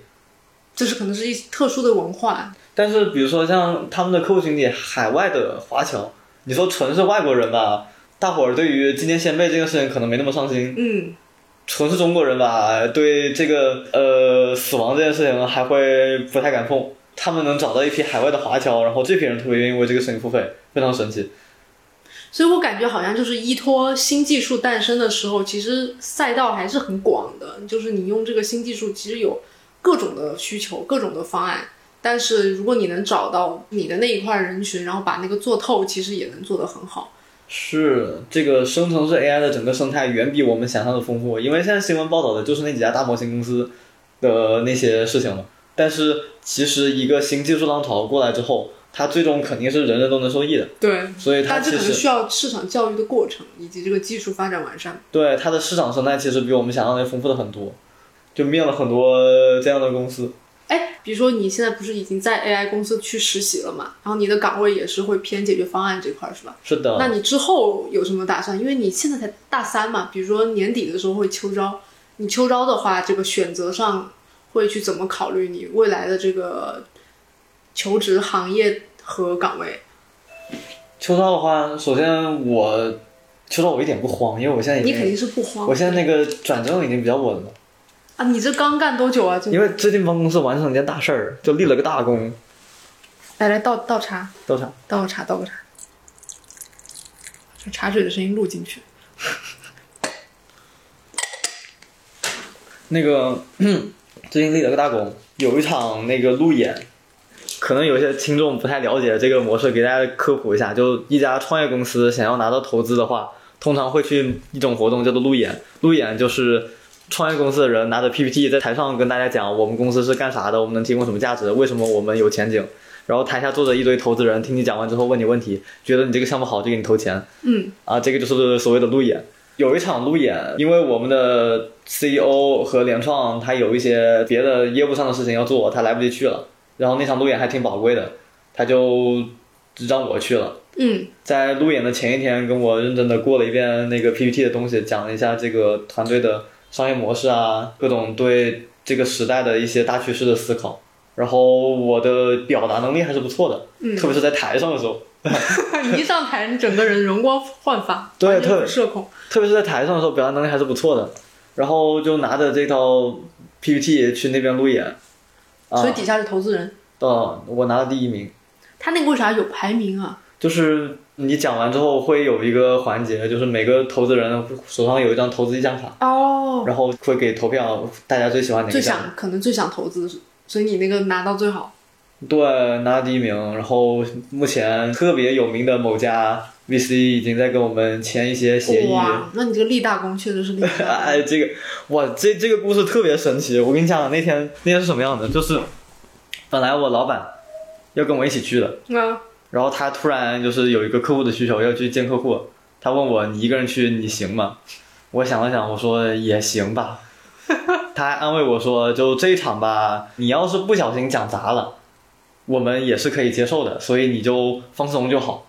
这是可能是一特殊的文化。但是比如说像他们的客户群体，海外的华侨，你说纯是外国人吧？大伙儿对于今天先辈这个事情可能没那么上心，嗯，纯是中国人吧，对这个呃死亡这件事情还会不太敢碰。他们能找到一批海外的华侨，然后这批人特别愿意为这个事情付费，非常神奇。所以我感觉好像就是依托新技术诞生的时候，其实赛道还是很广的，就是你用这个新技术，其实有各种的需求，各种的方案。但是如果你能找到你的那一块人群，然后把那个做透，其实也能做得很好。是这个生成式 AI 的整个生态远比我们想象的丰富，因为现在新闻报道的就是那几家大模型公司的那些事情嘛。但是其实一个新技术浪潮过来之后，它最终肯定是人人都能受益的。对，所以它其实需要市场教育的过程，以及这个技术发展完善。对它的市场生态其实比我们想象的丰富的很多，就面了很多这样的公司。哎，比如说你现在不是已经在 AI 公司去实习了嘛？然后你的岗位也是会偏解决方案这块儿是吧？是的，那你之后有什么打算？因为你现在才大三嘛，比如说年底的时候会秋招，你秋招的话，这个选择上会去怎么考虑你未来的这个求职行业和岗位？秋招的话，首先我秋招我一点不慌，因为我现在已经，你肯定是不慌我现在那个转正已经比较稳了，啊！你这刚干多久啊？就因为最近帮公司完成了一件大事儿，就立了个大功。来来倒倒茶，倒茶，倒个茶，倒个茶，这茶水的声音录进去。<laughs> 那个最近立了个大功，有一场那个路演，可能有些听众不太了解这个模式，给大家科普一下。就一家创业公司想要拿到投资的话，通常会去一种活动叫做路演。路演就是创业公司的人拿着 PPT 在台上跟大家讲，我们公司是干啥的，我们能提供什么价值，为什么我们有前景。然后台下坐着一堆投资人，听你讲完之后问你问题，觉得你这个项目好就给你投钱。嗯，啊，这个就是所谓的路演。有一场路演，因为我们的 CEO 和联创他有一些别的业务上的事情要做，他来不及去了。然后那场路演还挺宝贵的，他就让我去了。嗯，在路演的前一天，跟我认真的过了一遍那个 PPT 的东西，讲了一下这个团队的商业模式啊，各种对这个时代的一些大趋势的思考。然后我的表达能力还是不错的，嗯特别是在台上的时候。<laughs> 你一上台，你整个人容光焕发，对特别社恐。特别是在台上的时候，表达能力还是不错的。然后就拿着这套 PPT 去那边路演，啊所以，底下是投资人，呃，我拿了第一名。他那个为啥有排名啊？就是你讲完之后会有一个环节，就是每个投资人手上有一张投资意向卡，哦，然后会给投票，大家最喜欢哪个最？想可能最想投资，所以你那个拿到最好。对，拿第一名。然后目前特别有名的某家 VC 已经在跟我们签一些协议。哇，那你这个立大功确实是立大功。<laughs> 哎，这个哇，这这个故事特别神奇。我跟你讲，那天那天是什么样的？就是本来我老板要跟我一起去的，啊，然后他突然就是有一个客户的需求要去见客户，他问我你一个人去你行吗？我想了想，我说也行吧。<laughs> 他还安慰我说，就这一场吧，你要是不小心讲砸了，我们也是可以接受的，所以你就放松就好。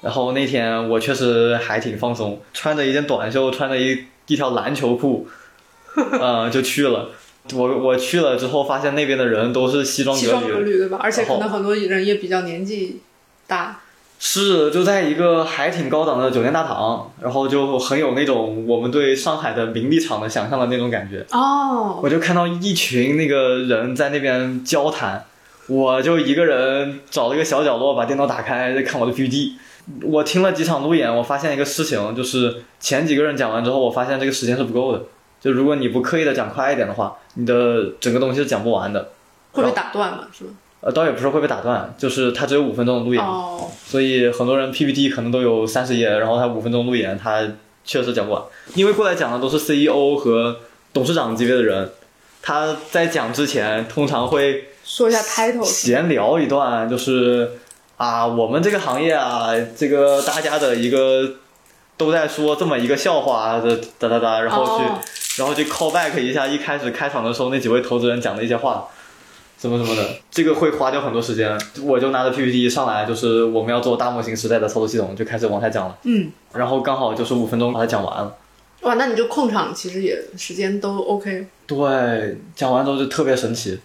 然后那天我确实还挺放松，穿着一件短袖，穿着一一条篮球裤，呃，就去了。我我去了之后，发现那边的人都是西装革履，装革履对吧？而且可能很多人也比较年纪大。是，就在一个还挺高档的酒店大堂，然后就很有那种我们对上海的名利场的想象的那种感觉。哦，我就看到一群那个人在那边交谈，我就一个人找了一个小角落，把电脑打开，在看我的 PPT。我听了几场路演，我发现一个事情，就是前几个人讲完之后，我发现这个时间是不够的。就如果你不刻意的讲快一点的话，你的整个东西是讲不完的。会被打断嘛？是吧？呃，倒也不是会被打断，就是它只有五分钟的路演。哦，所以很多人 PPT 可能都有三十页，然后他五分钟路演，他确实讲不完。因为过来讲的都是 CEO 和董事长级别的人，他在讲之前通常会说一下 title。闲聊一段，就是啊，我们这个行业啊，这个大家的一个都在说这么一个笑话，这哒哒哒，然后去、哦然后去 call back 一下一开始开场的时候那几位投资人讲的一些话，什么什么的，这个会花掉很多时间。我就拿着 PPT 一上来，就是我们要做大模型时代的操作系统，就开始往下讲了，嗯，然后刚好就是五分钟把它讲完了。哇，那你就控场其实也时间都 OK。对，讲完之后就特别神奇，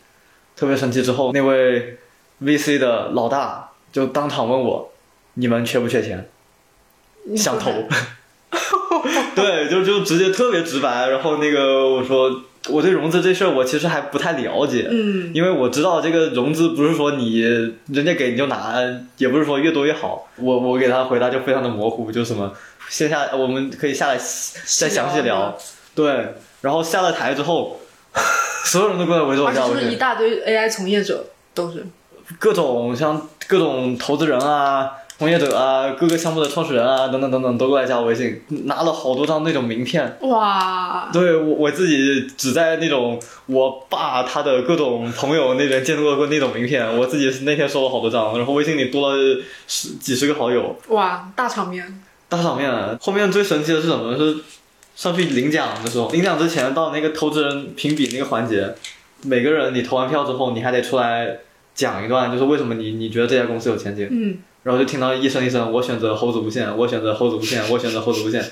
特别神奇。之后那位 VC 的老大就当场问我：“你们缺不缺钱？想投？” <laughs> 对，就就直接特别直白。然后那个我说我对融资这事儿我其实还不太了解，嗯，因为我知道这个融资不是说你人家给你就拿，也不是说越多越好。我我给他回答就非常的模糊，就什么线下我们可以下来再详细聊。对，然后下了台之后，<laughs> 所有人都过来围着我而且聊天就是一。大堆 AI 从业者都是。各种像各种投资人啊、从业者啊、各个项目的创始人啊等等等等都过来加我微信，拿了好多张那种名片。哇，对我我自己只在那种我爸他的各种朋友那边见到过那种名片，我自己是那天收了好多张，然后微信里多了十几十个好友，哇，大场面。大场面。后面最神奇的是什么？是上去领奖的时候，领奖之前到那个投资人评比那个环节，每个人你投完票之后，你还得出来讲一段，就是为什么你你觉得这家公司有前景。嗯，然后就听到一声一声，我选择猴子无限，我选择猴子无限，我选择猴子无限，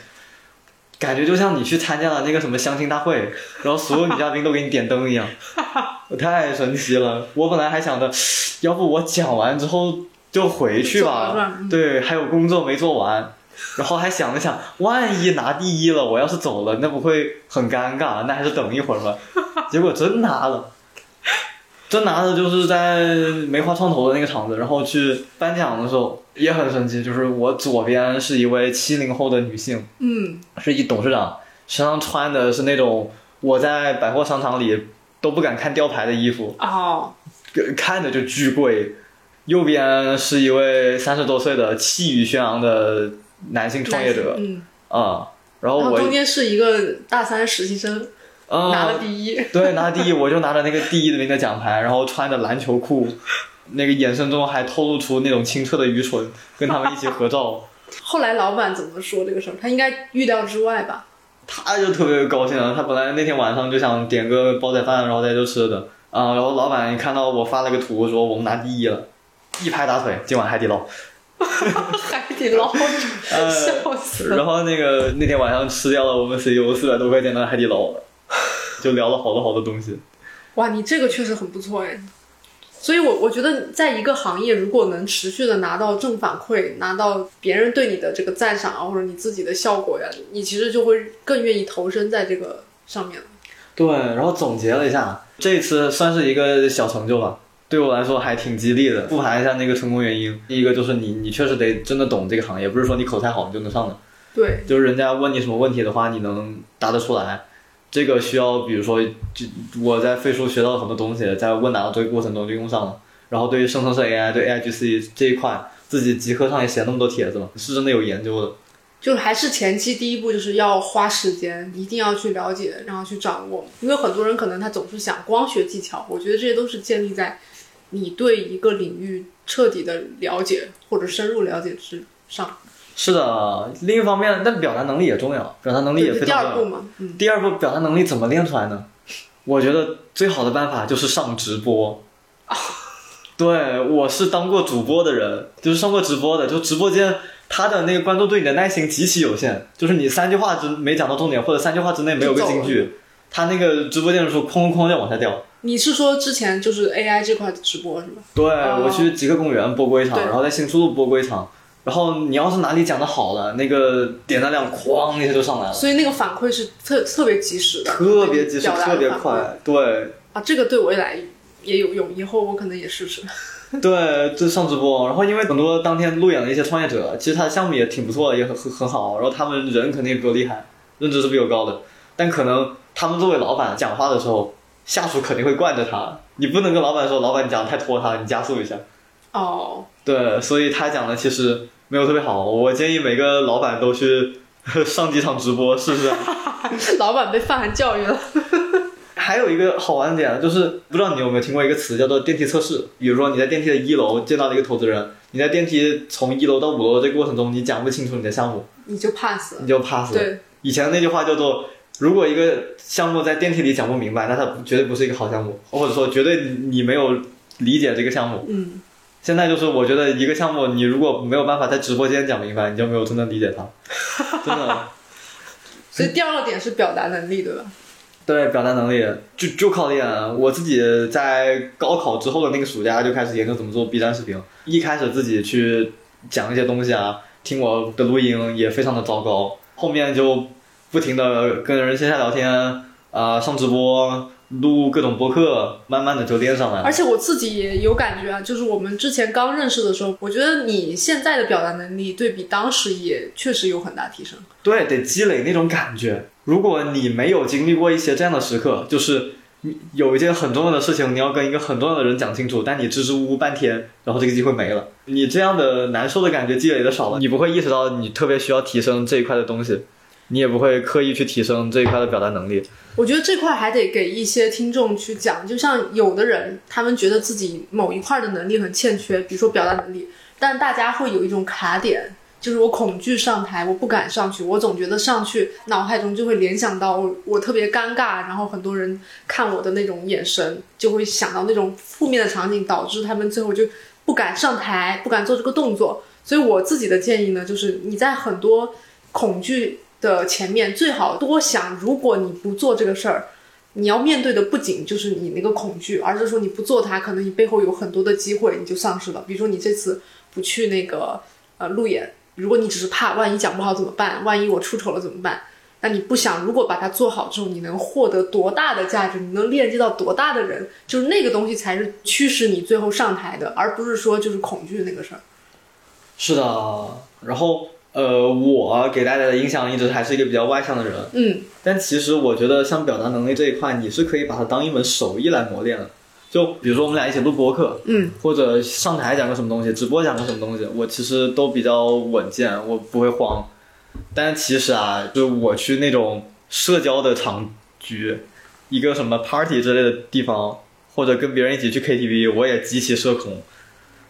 感觉就像你去参加了那个什么相亲大会，然后所有女嘉宾都给你点灯一样，<laughs> 太神奇了。我本来还想着，要不我讲完之后就回去吧对，还有工作没做完。然后还想了想，万一拿第一了，我要是走了，那不会很尴尬？那还是等一会儿吧。结果真拿了，真拿的就是在梅花创投的那个场子，然后去颁奖的时候也很神奇，就是我左边是一位七零后的女性，嗯，是一董事长，身上穿的是那种我在百货商场里都不敢看吊牌的衣服，哦，看着就巨贵。右边是一位三十多岁的气宇轩昂的男性创业者嗯，啊、然后我然后中间是一个大三实习生啊、拿了第一。对，拿了第一，我就拿着那个第一的那个奖牌，然后穿着篮球裤，<laughs> 那个眼神中还透露出那种清澈的愚蠢，跟他们一起合照，后来老板怎么说这个事儿？他应该预料之外吧？他就特别高兴了。他本来那天晚上就想点个煲仔饭，然后在这吃的啊、然后老板一看到我发了个图，说我们拿第一了，一拍大腿，今晚海底捞。<laughs> 海底捞，<laughs> 呃笑死了。然后那个那天晚上吃掉了我们 CEO 四百多块钱的海底捞，就聊了好多好多东西。哇，你这个确实很不错哎。所以我，我觉得在一个行业，如果能持续的拿到正反馈，拿到别人对你的这个赞赏啊，或者你自己的效果呀，你其实就会更愿意投身在这个上面了。对，然后总结了一下，这次算是一个小成就吧，对我来说还挺激励的。复盘一下那个成功原因，第一个就是你，你确实得真的懂这个行业，不是说你口才好你就能上的。对，就是人家问你什么问题的话，你能答得出来。这个需要，比如说，就我在飞书学到很多东西，在问答的这个过程中就用上了。然后对于生成式 AI、对 AIGC 这一块，自己极客上也写那么多帖子了，是真的有研究的。就还是前期第一步就是要花时间，一定要去了解，然后去掌握。因为很多人可能他总是想光学技巧，我觉得这些都是建立在你对一个领域彻底的了解或者深入了解之上。是的，另一方面，但表达能力也重要，表达能力也，非常重要第二步。嘛，嗯，第二步，表达能力怎么练出来呢？我觉得最好的办法就是上直播。<laughs> 对，我是当过主播的人，就是上过直播的，就直播间他的那个观众对你的耐心极其有限，就是你三句话之没讲到重点，或者三句话之内没有个金句，他那个直播间的时候哐哐哐就往下掉。你是说之前就是 AI 这块的直播是吗？对、哦我去极客公园播过一场，对然后在新出路播过一场，然后你要是哪里讲的好了，那个点赞量哐一下就上来了，所以那个反馈是特特别及时的，特别及时，特别快，对。啊，这个对我来也有用，以后我可能也试试。<laughs> 对，就上直播，然后因为很多当天路演的一些创业者，其实他的项目也挺不错的，也很很很好，然后他们人肯定也比我厉害，认知是比我高的，但可能他们作为老板讲话的时候，下属肯定会惯着他，你不能跟老板说，老板你讲的太拖沓了，你加速一下。哦，对，所以他讲的其实没有特别好，我建议每个老板都去 <laughs> 上几场直播试试。<laughs> 老板被范涵教育了。<laughs> 还有一个好玩的点就是，不知道你有没有听过一个词叫做电梯测试。比如说你在电梯的一楼见到了一个投资人，你在电梯从一楼到五楼的这个过程中，你讲不清楚你的项目，你就 pass 了。你就 pass。对，以前那句话叫做，如果一个项目在电梯里讲不明白，那它绝对不是一个好项目，或者说绝对你没有理解这个项目。嗯，现在就是我觉得一个项目，你如果没有办法在直播间讲明白，你就没有真正理解它，<laughs> 真的。所以第二个点是表达能力，对吧？对，表达能力就就靠练。我自己在高考之后的那个暑假就开始研究怎么做 B 站视频。一开始自己去讲一些东西啊，听我的录音也非常的糟糕。后面就不停的跟人线下聊天啊、上直播、录各种播客，慢慢的就练上来了。而且我自己也有感觉啊，就是我们之前刚认识的时候，我觉得你现在的表达能力对比当时也确实有很大提升。对，得积累那种感觉。如果你没有经历过一些这样的时刻，就是你有一件很重要的事情，你要跟一个很重要的人讲清楚，但你支支吾吾半天，然后这个机会没了，你这样的难受的感觉积累的少了，你不会意识到你特别需要提升这一块的东西，你也不会刻意去提升这一块的表达能力。我觉得这块还得给一些听众去讲，就像有的人，他们觉得自己某一块的能力很欠缺，比如说表达能力，但大家会有一种卡点，就是我恐惧上台，我不敢上去，我总觉得上去脑海中就会联想到我我特别尴尬，然后很多人看我的那种眼神，就会想到那种负面的场景，导致他们最后就不敢上台，不敢做这个动作。所以我自己的建议呢，就是你在很多恐惧的前面，最好多想，如果你不做这个事儿，你要面对的不仅就是你那个恐惧，而是说你不做它，可能你背后有很多的机会你就丧失了。比如说你这次不去那个呃路演，如果你只是怕万一讲不好怎么办，万一我出丑了怎么办？那你不想，如果把它做好之后，你能获得多大的价值？你能链接到多大的人？就是那个东西才是驱使你最后上台的，而不是说就是恐惧那个事儿。是的，然后呃，我给大家的印象一直还是一个比较外向的人，嗯，但其实我觉得像表达能力这一块，你是可以把它当一门手艺来磨练的。就比如说我们俩一起录播客，嗯，或者上台讲个什么东西，直播讲个什么东西，我其实都比较稳健，我不会慌。但其实啊，就我去那种社交的场局，一个什么 party 之类的地方，或者跟别人一起去 KTV，我也极其社恐。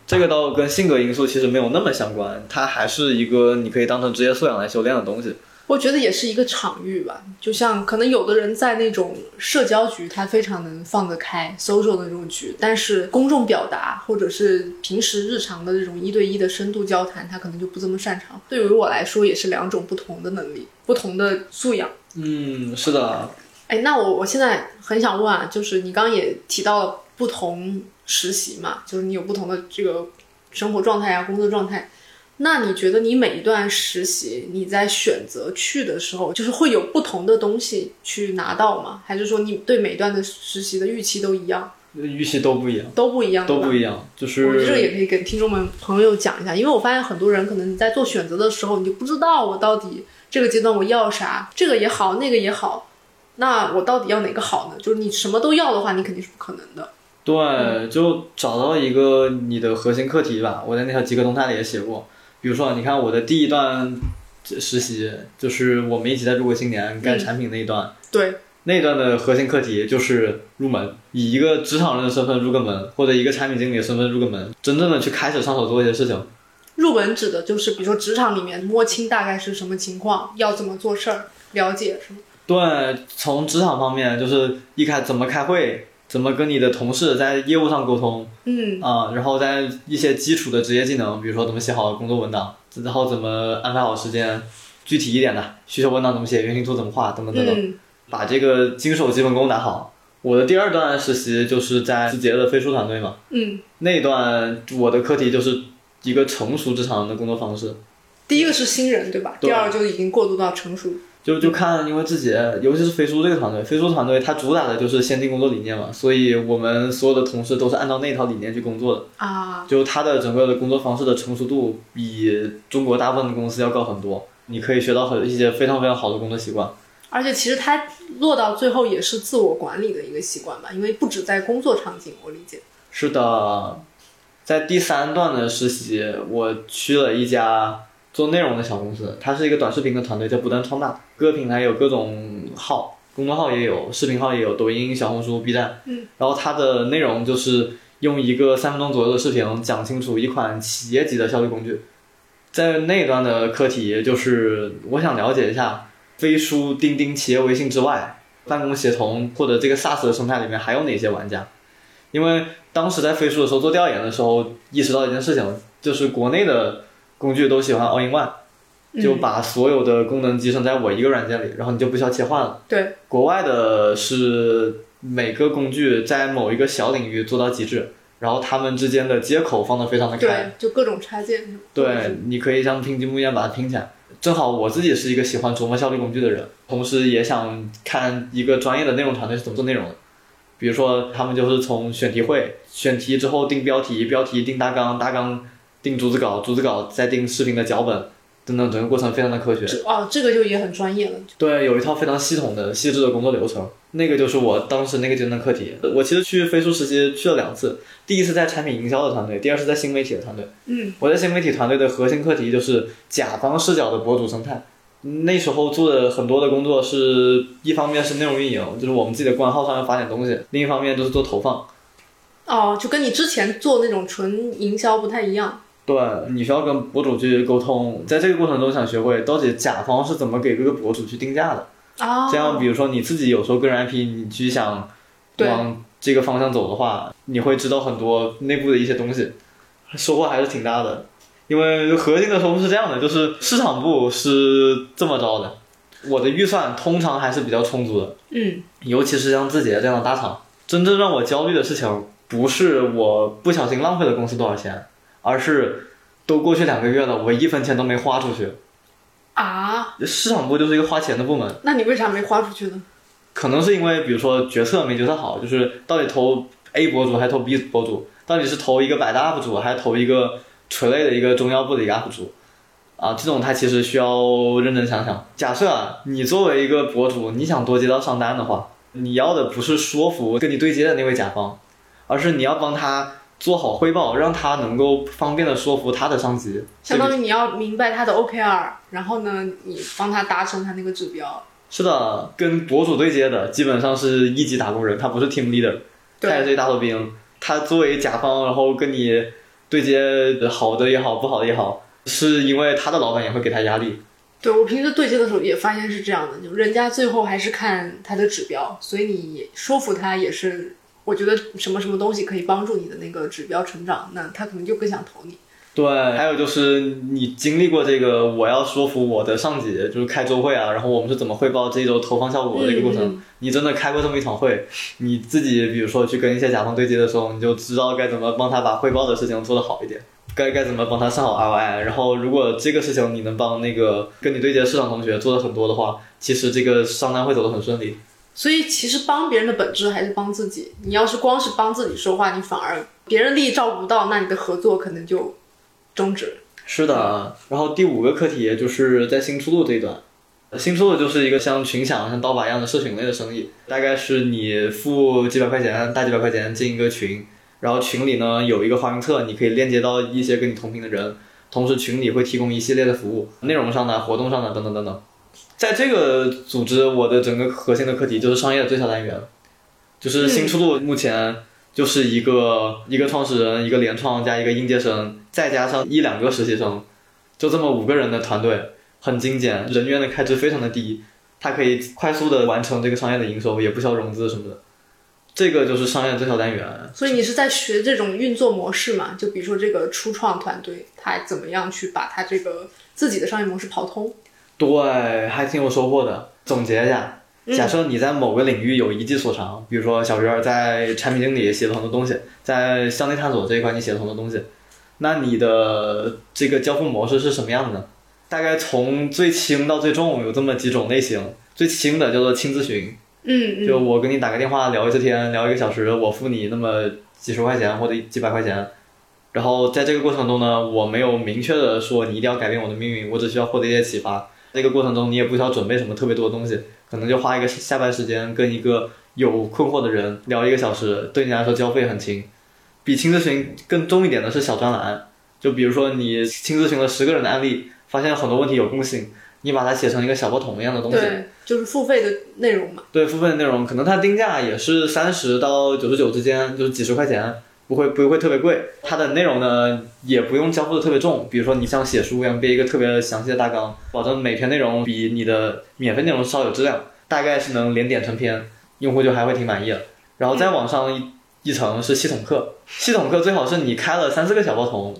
这个倒跟性格因素其实没有那么相关，它还是一个你可以当成职业素养来修炼的东西。我觉得也是一个场域吧，就像可能有的人在那种社交局，他非常能放得开，social 的那种局，但是公众表达或者是平时日常的这种一对一的深度交谈，他可能就不这么擅长。对于我来说，也是两种不同的能力，不同的素养。嗯，是的，哎，那我我现在很想问啊，就是你刚刚也提到了不同实习嘛，就是你有不同的这个生活状态啊，工作状态。那你觉得你每一段实习，你在选择去的时候，就是会有不同的东西去拿到吗？还是说你对每一段的实习的预期都一样？预期都不一样，都不一样，都不一样，就是我觉得这个也可以给听众们朋友讲一下，因为我发现很多人可能你在做选择的时候，你就不知道我到底这个阶段我要啥，这个也好，那个也好，那我到底要哪个好呢？就是你什么都要的话，你肯定是不可能的。对，就找到一个你的核心课题吧。我在那条极客动态里也写过，比如说，你看我的第一段实习，就是我们一起在中国青年干产品那一段，对，那一段的核心课题就是入门，以一个职场人的身份入个门，或者一个产品经理的身份入个门，真正的去开始上手做一些事情。入门指的就是比如说职场里面摸清大概是什么情况，要怎么做事儿，了解是吗？对，从职场方面，就是一开怎么开会，怎么跟你的同事在业务上沟通，嗯。啊、然后在一些基础的职业技能，比如说怎么写好工作文档，然后怎么安排好时间，具体一点的需求文档怎么写，原型图怎么画，等等等等，嗯。把这个经手基本功打好。我的第二段实习就是在字节的飞书团队嘛，嗯，那一段我的课题就是一个成熟职场人的工作方式，第一个是新人对吧？对。第二个就已经过渡到成熟。就就看，因为自己，尤其是飞书这个团队，飞书团队它主打的就是先进工作理念嘛，所以我们所有的同事都是按照那套理念去工作的。啊，就它的整个的工作方式的成熟度比中国大部分的公司要高很多，你可以学到很一些非常非常好的工作习惯。而且其实它落到最后也是自我管理的一个习惯吧，因为不止在工作场景，我理解。是的，在第三段的实习，我去了一家做内容的小公司，它是一个短视频的团队，在不断壮大，各个平台有各种号，公众号也有，视频号也有，抖音、小红书、B 站。嗯。然后它的内容就是用一个三分钟左右的视频讲清楚一款企业级的效率工具。在那一段的课题就是我想了解一下飞书、钉钉、企业微信之外，办公协同或者这个 SaaS 的生态里面还有哪些玩家？因为当时在飞书的时候做调研的时候，意识到一件事情，就是国内的工具都喜欢 All in One，就把所有的功能集成在我一个软件里，然后你就不需要切换了。对，国外的是每个工具在某一个小领域做到极致，然后它们之间的接口放的非常的开。对，就各种插件。对，你可以像拼积木一样把它拼起来。正好我自己是一个喜欢琢磨效率工具的人，同时也想看一个专业的内容团队是怎么做内容的。比如说，他们就是从选题会，选题之后定标题，标题定大纲，大纲定逐字稿，逐字稿再定视频的脚本，等等，整个过程非常的科学。哦，这个就也很专业了。对，有一套非常系统的、细致的工作流程。那个就是我当时那个阶段的课题。我其实去飞书实习去了两次，第一次在产品营销的团队，第二次在新媒体的团队。嗯，我在新媒体团队的核心课题就是甲方视角的博主生态。那时候做的很多的工作是一方面是内容运营，就是我们自己的官号上面发点东西；另一方面就是做投放。哦，就跟你之前做那种纯营销不太一样。对，你需要跟博主去沟通，在这个过程中想学会到底甲方是怎么给各个博主去定价的。啊、这样，比如说你自己有时候个人 IP，你去想往这个方向走的话，你会知道很多内部的一些东西，收获还是挺大的。因为核心的收获是这样的，就是市场部是这么着的，我的预算通常还是比较充足的，嗯，尤其是像字节这样的大厂。真正让我焦虑的事情，不是我不小心浪费了公司多少钱，而是都过去两个月了，我一分钱都没花出去。啊，市场部就是一个花钱的部门，那你为啥没花出去呢？可能是因为比如说决策没决策好，就是到底投 A 博主还是投 B 博主，到底是投一个百大 UP 主还是投一个垂类的一个中腰部的一个 UP 主，啊，这种他其实需要认真想想。假设啊，你作为一个博主，你想多接到商单的话，你要的不是说服跟你对接的那位甲方，而是你要帮他做好汇报，让他能够方便的说服他的上级。相当于你要明白他的 OKR，然后呢，你帮他达成他那个指标。是的，跟博主对接的基本上是一级打工人，他不是 team leader，他也是一大头兵。他作为甲方，然后跟你对接，好的也好，不好的也好，是因为他的老板也会给他压力。对我平时对接的时候也发现是这样的，就人家最后还是看他的指标，所以你说服他也是，我觉得什么什么东西可以帮助你的那个指标成长，那他可能就更想投你。对，还有就是你经历过这个，我要说服我的上级，就是开周会啊，然后我们是怎么汇报这一周投放效果的一个过程。嗯你真的开过这么一场会，你自己比如说去跟一些甲方对接的时候，你就知道该怎么帮他把汇报的事情做得好一点，该该怎么帮他上好 ROI。然后如果这个事情你能帮那个跟你对接的市场同学做的很多的话，其实这个商单会走得很顺利。所以其实帮别人的本质还是帮自己。你要是光是帮自己说话，你反而别人利益照顾不到，那你的合作可能就终止。是的，然后第五个课题就是在新出路这一段，新出路就是一个像群享、像刀把一样的社群类的生意，大概是你付几百块钱、大几百块钱进一个群，然后群里呢有一个花名册，你可以链接到一些跟你同频的人，同时群里会提供一系列的服务，内容上的、活动上的等等等等。在这个组织，我的整个核心的课题就是商业的最小单元，就是新出路目前就是一个一个创始人，一个联创加一个应届生，再加上一两个实习生，就这么五个人的团队，很精简，人员的开支非常的低，它可以快速的完成这个商业的营收，也不需要融资什么的。这个就是商业最小单元。所以你是在学这种运作模式嘛？就比如说这个初创团队，他怎么样去把他这个自己的商业模式跑通？对，还挺有收获的。总结一下，假设你在某个领域有一技所长，比如说小鱼儿在产品经理写了很多东西，在向内探索这一块你写了很多东西，那你的这个交付模式是什么样的呢？大概从最轻到最重有这么几种类型。最轻的叫做轻咨询，嗯嗯，就我跟你打个电话聊一次天，聊一个小时，我付你那么几十块钱或者几百块钱。然后在这个过程中呢，我没有明确的说你一定要改变我的命运，我只需要获得一些启发。这个过程中你也不需要准备什么特别多的东西，可能就花一个下班时间跟一个有困惑的人聊一个小时，对你来说交费很轻。比轻咨询更重一点的是小专栏，就比如说你轻咨询了十个人的案例，发现很多问题有共性，你把它写成一个小报筒一样的东西。对，就是付费的内容嘛。对付费的内容，可能它定价也是三十到九十九之间，就是几十块钱。不会不会特别贵。它的内容呢也不用交付的特别重，比如说你像写书一样编一个特别详细的大纲，保证每篇内容比你的免费内容稍有质量，大概是能连点成篇，用户就还会挺满意的。然后再往上一一层是系统课，系统课最好是你开了三四个小报童，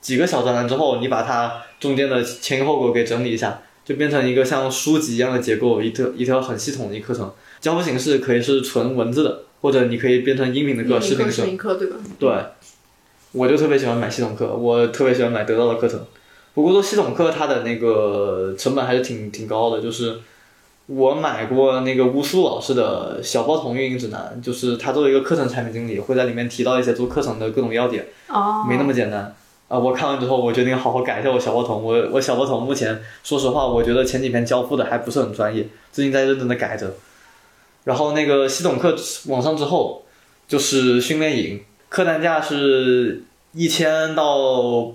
几个小专栏之后，你把它中间的前因后果给整理一下，就变成一个像书籍一样的结构，一条一条很系统的一课程。交付形式可以是纯文字的，或者你可以变成音频的课、视频课、课视。频课对吧？对，我就特别喜欢买系统课，我特别喜欢买得到的课程。不过做系统课它的那个成本还是挺挺高的，就是我买过那个乌苏老师的小报童运营指南，就是他作为一个课程产品经理，会在里面提到一些做课程的各种要点，哦，没那么简单。啊，我看完之后，我决定好好改一下我小报童。我我小报童目前，说实话，我觉得前几篇交付的还不是很专业，最近在认真的改着。然后那个系统课往上之后，就是训练营，客单价是一千到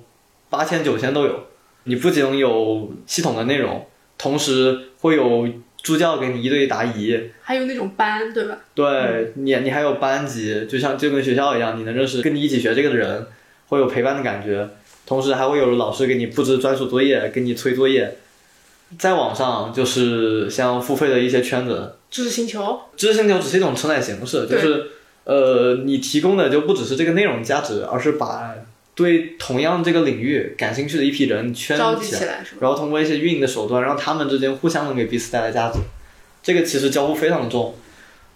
八千、九千都有。你不仅有系统的内容，同时会有助教给你一对一答疑，还有那种班对吧？对你，你还有班级，就像就跟学校一样，你能认识跟你一起学这个的人，会有陪伴的感觉。同时还会有老师给你布置专属作业，给你催作业。再往上就是像付费的一些圈子，知识星球，知识星球只是一种承载形式，就是呃，你提供的就不只是这个内容价值，而是把对同样这个领域感兴趣的一批人圈起来？然后通过一些运营的手段，让他们之间互相能给彼此带来价值。这个其实交互非常重，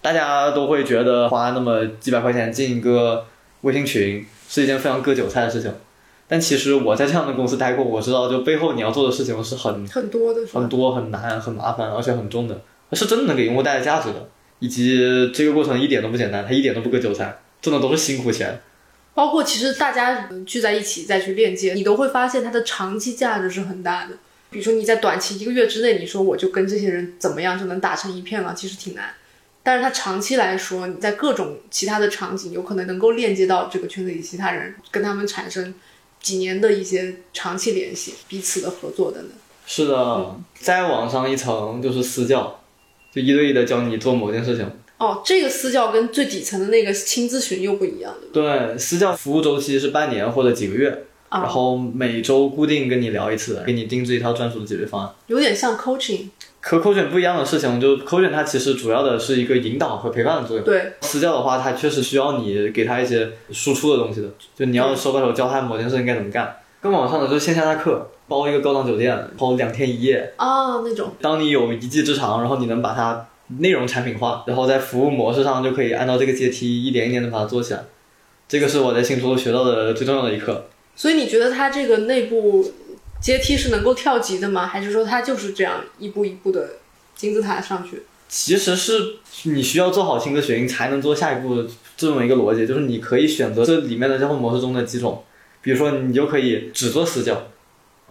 大家都会觉得花那么几百块钱进一个微信群是一件非常割韭菜的事情。但其实我在这样的公司待过，我知道就背后你要做的事情是很很多的很？多、很难、很麻烦，而且很重的，是真的能给用户带来价值的。以及这个过程一点都不简单，它一点都不割韭菜，挣的都是辛苦钱。包括其实大家聚在一起再去链接，你都会发现它的长期价值是很大的。比如说你在短期一个月之内，你说我就跟这些人怎么样就能打成一片了，其实挺难。但是它长期来说，你在各种其他的场景，有可能能够链接到这个圈子里其他人，跟他们产生几年的一些长期联系、彼此的合作等等。是的，再往上一层就是私教，就一对一的教你做某件事情。哦，这个私教跟最底层的那个轻咨询又不一样，对？对，私教服务周期是半年或者几个月，啊然后每周固定跟你聊一次，给你定制一套专属的解决方案。有点像 coaching，和口卷不一样的事情，就是口卷它其实主要的是一个引导和陪伴的作用。对，私教的话，它确实需要你给他一些输出的东西的，就你要手把手教他某件事情该怎么干。更往上的就是线下大课，包一个高档酒店，包两天一夜。啊，那种当你有一技之长，然后你能把它内容产品化，然后在服务模式上就可以按照这个阶梯一点一点的把它做起来。这个是我在新书学到的最重要的一课。所以你觉得它这个内部阶梯是能够跳级的吗？还是说它就是这样一步一步的金字塔上去？其实是你需要做好亲自学，才能做下一步这么一个逻辑，就是你可以选择这里面的交互模式中的几种，比如说你就可以只做私教，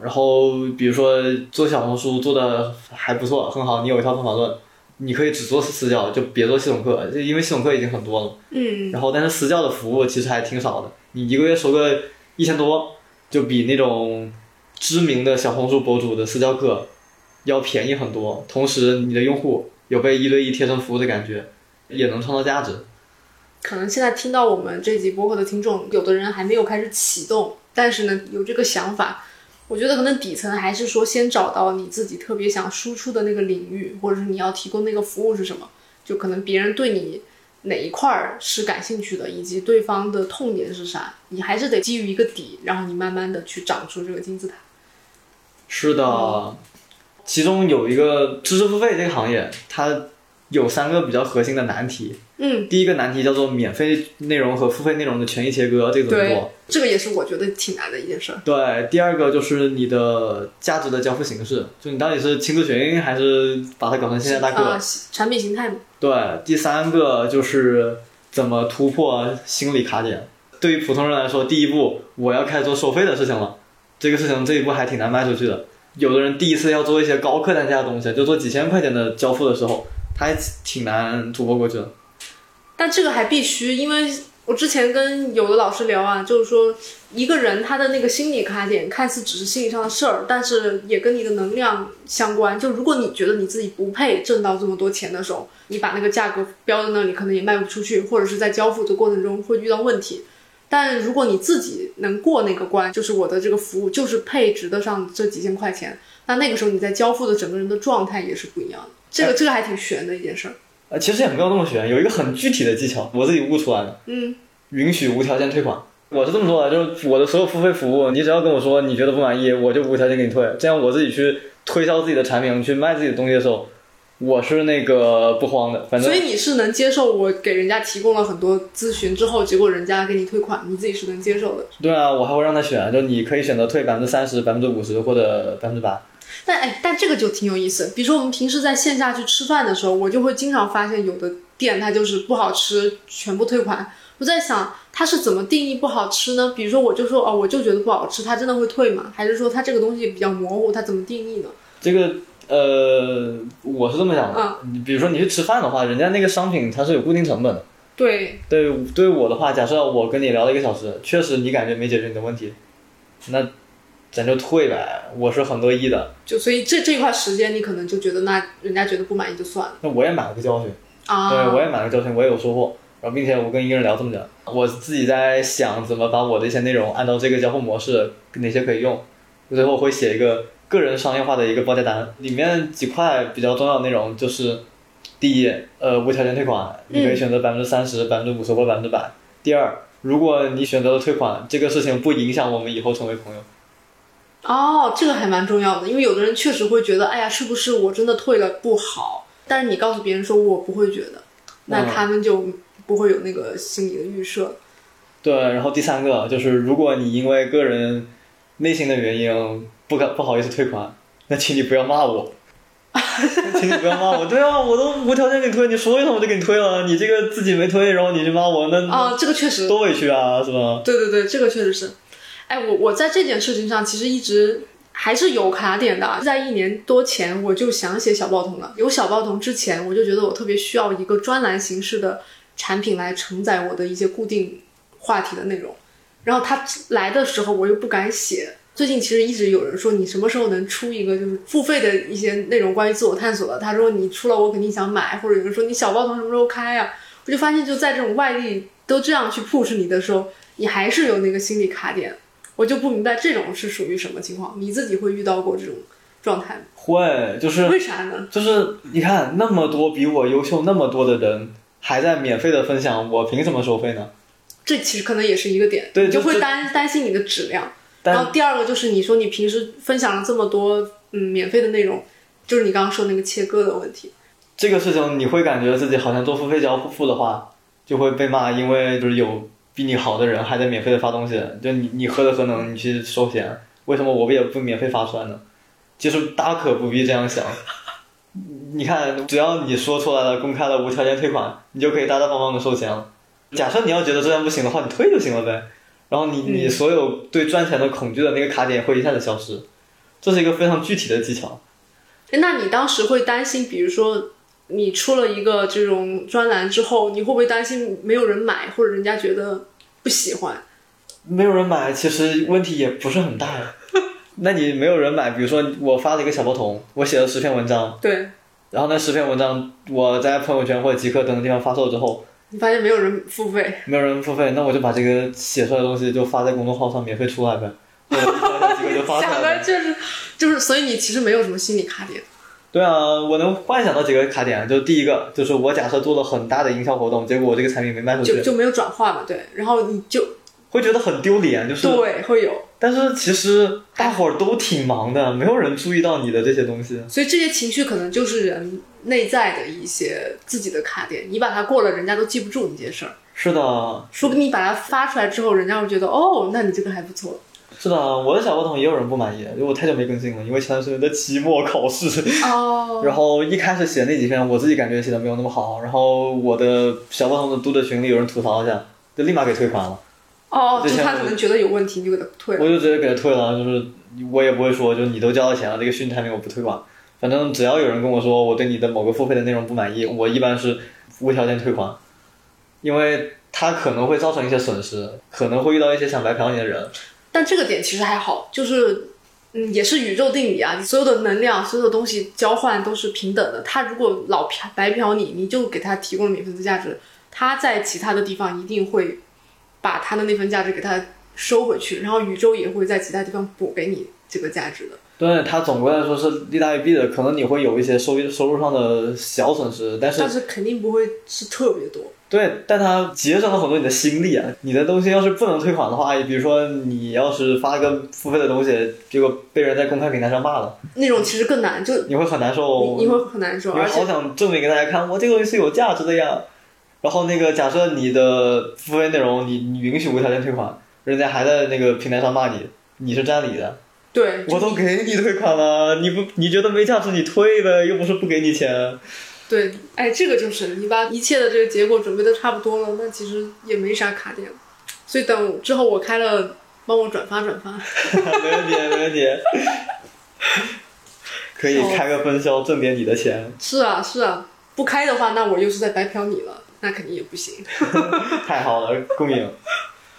然后比如说做小红书做的还不错，很好，你有一套方法论，你可以只做私教，就别做系统课，因为系统课已经很多了。嗯，然后但是私教的服务其实还挺少的，你一个月收个一千多，就比那种知名的小红书博主的私教课要便宜很多，同时你的用户有被一对一贴身服务的感觉，也能创造价值。可能现在听到我们这集播客的听众，有的人还没有开始启动，但是呢有这个想法。我觉得可能底层还是说，先找到你自己特别想输出的那个领域，或者是你要提供那个服务是什么。就可能别人对你哪一块儿是感兴趣的，以及对方的痛点是啥，你还是得基于一个底，然后你慢慢的去长出这个金字塔。是的，其中有一个知识付费这个行业，它有三个比较核心的难题。嗯，第一个难题叫做免费内容和付费内容的权益切割，这个怎么做？，这个也是我觉得挺难的一件事儿。对，第二个就是你的价值的交付形式，就你到底是亲自群还是把它搞成线下大课？啊，产品形态嘛。对，第三个就是怎么突破心理卡点。对于普通人来说，第一步我要开始做收费的事情了，这个事情这一步还挺难迈出去的。有的人第一次要做一些高客单价的东西，就做几千块钱的交付的时候，他还挺难突破过去的。但这个还必须，因为我之前跟有的老师聊啊，就是说一个人他的那个心理卡点看似只是心理上的事儿，但是也跟你的能量相关。就如果你觉得你自己不配挣到这么多钱的时候，你把那个价格标在那里，可能也卖不出去，或者是在交付的过程中会遇到问题。但如果你自己能过那个关，就是我的这个服务就是配值得上这几千块钱，那那个时候你在交付的整个人的状态也是不一样的。这个这个还挺悬的一件事儿。呃，其实也没有那么悬，有一个很具体的技巧，我自己悟出来的，嗯，允许无条件退款。我是这么做的，就是我的所有付费服务，你只要跟我说你觉得不满意，我就无条件给你退。这样我自己去推销自己的产品，去卖自己的东西的时候，我是那个不慌的。反正所以你是能接受我给人家提供了很多咨询之后，结果人家给你退款，你自己是能接受的。对啊，我还会让他选，就你可以选择退百分之三十、百分之五十或者百分之八。但哎，但这个就挺有意思。比如说我们平时在线下去吃饭的时候，我就会经常发现有的店它就是不好吃，全部退款。我在想，它是怎么定义不好吃呢？比如说我就说哦，我就觉得不好吃，它真的会退吗？还是说它这个东西比较模糊，它怎么定义呢？这个呃，我是这么想的。你比如说你去吃饭的话，人家那个商品它是有固定成本的。对对，对我的话，假设我跟你聊了一个小时，确实你感觉没解决你的问题，那咱就退呗。我是很乐意的。就所以这这块时间，你可能就觉得那人家觉得不满意就算了。那我也买了个教训，啊，对我也买了个教训，我也有收获。然后并且我跟一个人聊这么久，我自己在想怎么把我的一些内容按照这个交互模式，哪些可以用，最后会写一个个人商业化的一个报价单，里面几块比较重要的内容就是，第一，呃，无条件退款，你可以选择百分之三十、百分之五十或百分之百。第二，如果你选择了退款，这个事情不影响我们以后成为朋友。哦，这个还蛮重要的，因为有的人确实会觉得，哎呀，是不是我真的退了不好？但是你告诉别人说我不会觉得，那他们就不会有那个心理的预设。对，然后第三个就是，如果你因为个人内心的原因不敢不好意思退款，那请你不要骂我，请你不要骂我。对啊，我都无条件给你退，你说一声我就给你退了，你这个自己没退，然后你就骂我，那啊，这个确实，多委屈啊，是吧？对对对，这个确实是。哎，我我在这件事情上其实一直还是有卡点的，在一年多前我就想写小报童了。有小报童之前，我就觉得我特别需要一个专栏形式的产品来承载我的一些固定话题的内容。然后他来的时候，我又不敢写。最近其实一直有人说你什么时候能出一个就是付费的一些内容关于自我探索的？他说你出了我肯定想买，或者有人说你小报童什么时候开啊？我就发现就在这种外力都这样去 push 你的时候，你还是有那个心理卡点。我就不明白这种是属于什么情况？你自己会遇到过这种状态吗？会，就是为啥呢？就是你看那么多比我优秀那么多的人还在免费的分享，我凭什么收费呢？这其实可能也是一个点，对，你就会担担心你的质量。但然后第二个就是你说你平时分享了这么多嗯免费的内容，就是你刚刚说那个切割的问题。这个事情你会感觉自己好像做付费交付的话，就会被骂，因为就是有比你好的人还在免费的发东西，就你你何德何能你去收钱？为什么我们也不免费发出来呢？其实大可不必这样想。<laughs> 你看，只要你说出来了，公开了无条件退款，你就可以大大方方的收钱了。假设你要觉得这样不行的话，你退就行了呗。然后你你所有对赚钱的恐惧的那个卡点会一下子消失，这是一个非常具体的技巧。诶那你当时会担心，比如说你出了一个这种专栏之后，你会不会担心没有人买，或者人家觉得不喜欢？没有人买，其实问题也不是很大呀。<laughs> 那你没有人买，比如说我发了一个小报童，我写了十篇文章，对然后那十篇文章我在朋友圈或者极客等等地方发售之后，你发现没有人付费，没有人付费，那我就把这个写出来的东西就发在公众号上免费出来呗，或者一条条极客就发出想来呗。的就是就是，所以你其实没有什么心理卡点。对啊，我能幻想到几个卡点，就第一个就是我假设做了很大的营销活动，结果我这个产品没卖出去，就就没有转化嘛，对，然后你就会觉得很丢脸，就是。对会有，但是其实大伙儿都挺忙的，没有人注意到你的这些东西。所以这些情绪可能就是人内在的一些自己的卡点，你把它过了，人家都记不住你这件事儿。是的，说不定你把它发出来之后，人家会觉得哦，那你这个还不错。是的，我的小报童也有人不满意，因为我太久没更新了，因为前段时间在期末考试。哦，<laughs> 然后一开始写那几篇，我自己感觉写的没有那么好，然后我的小报童的读者群里有人吐槽一下，就立马给退款了。哦，就他可能觉得有问题，你就给他退了。我就直接给他退了，就是我也不会说，就是你都交了钱了，这个训产品我不退款。反正只要有人跟我说我对你的某个付费的内容不满意，我一般是无条件退款，因为他可能会造成一些损失，可能会遇到一些想白嫖你的人。但这个点其实还好，就是嗯，也是宇宙定理啊，所有的能量、所有的东西交换都是平等的。他如果老嫖白嫖你，你就给他提供了免费的价值，他在其他的地方一定会把他的那份价值给他收回去，然后宇宙也会在其他地方补给你这个价值的。对它总归来说是利大于弊的，可能你会有一些收益收入上的小损失，但是但是肯定不会是特别多。对，但它节省了很多你的心力啊！你的东西要是不能退款的话，比如说你要是发个付费的东西，结果被人在公开平台上骂了，那种其实更难，就你会很难受。你你会很难受，你会而且好想证明给大家看，我这个东西是有价值的呀。然后那个假设你的付费内容你你允许无条件退款，人家还在那个平台上骂你，你是占理的。对，我都给你退款了，你不你觉得没价值你退呗，又不是不给你钱。对，哎，这个就是你把一切的这个结果准备的差不多了，那其实也没啥卡点，所以等之后我开了，帮我转发转发。<laughs> 没问题，没问题。可以开个分销挣点你的钱，是啊，是啊，不开的话，那我又是在白嫖你了，那肯定也不行。<laughs> 太好了，共赢。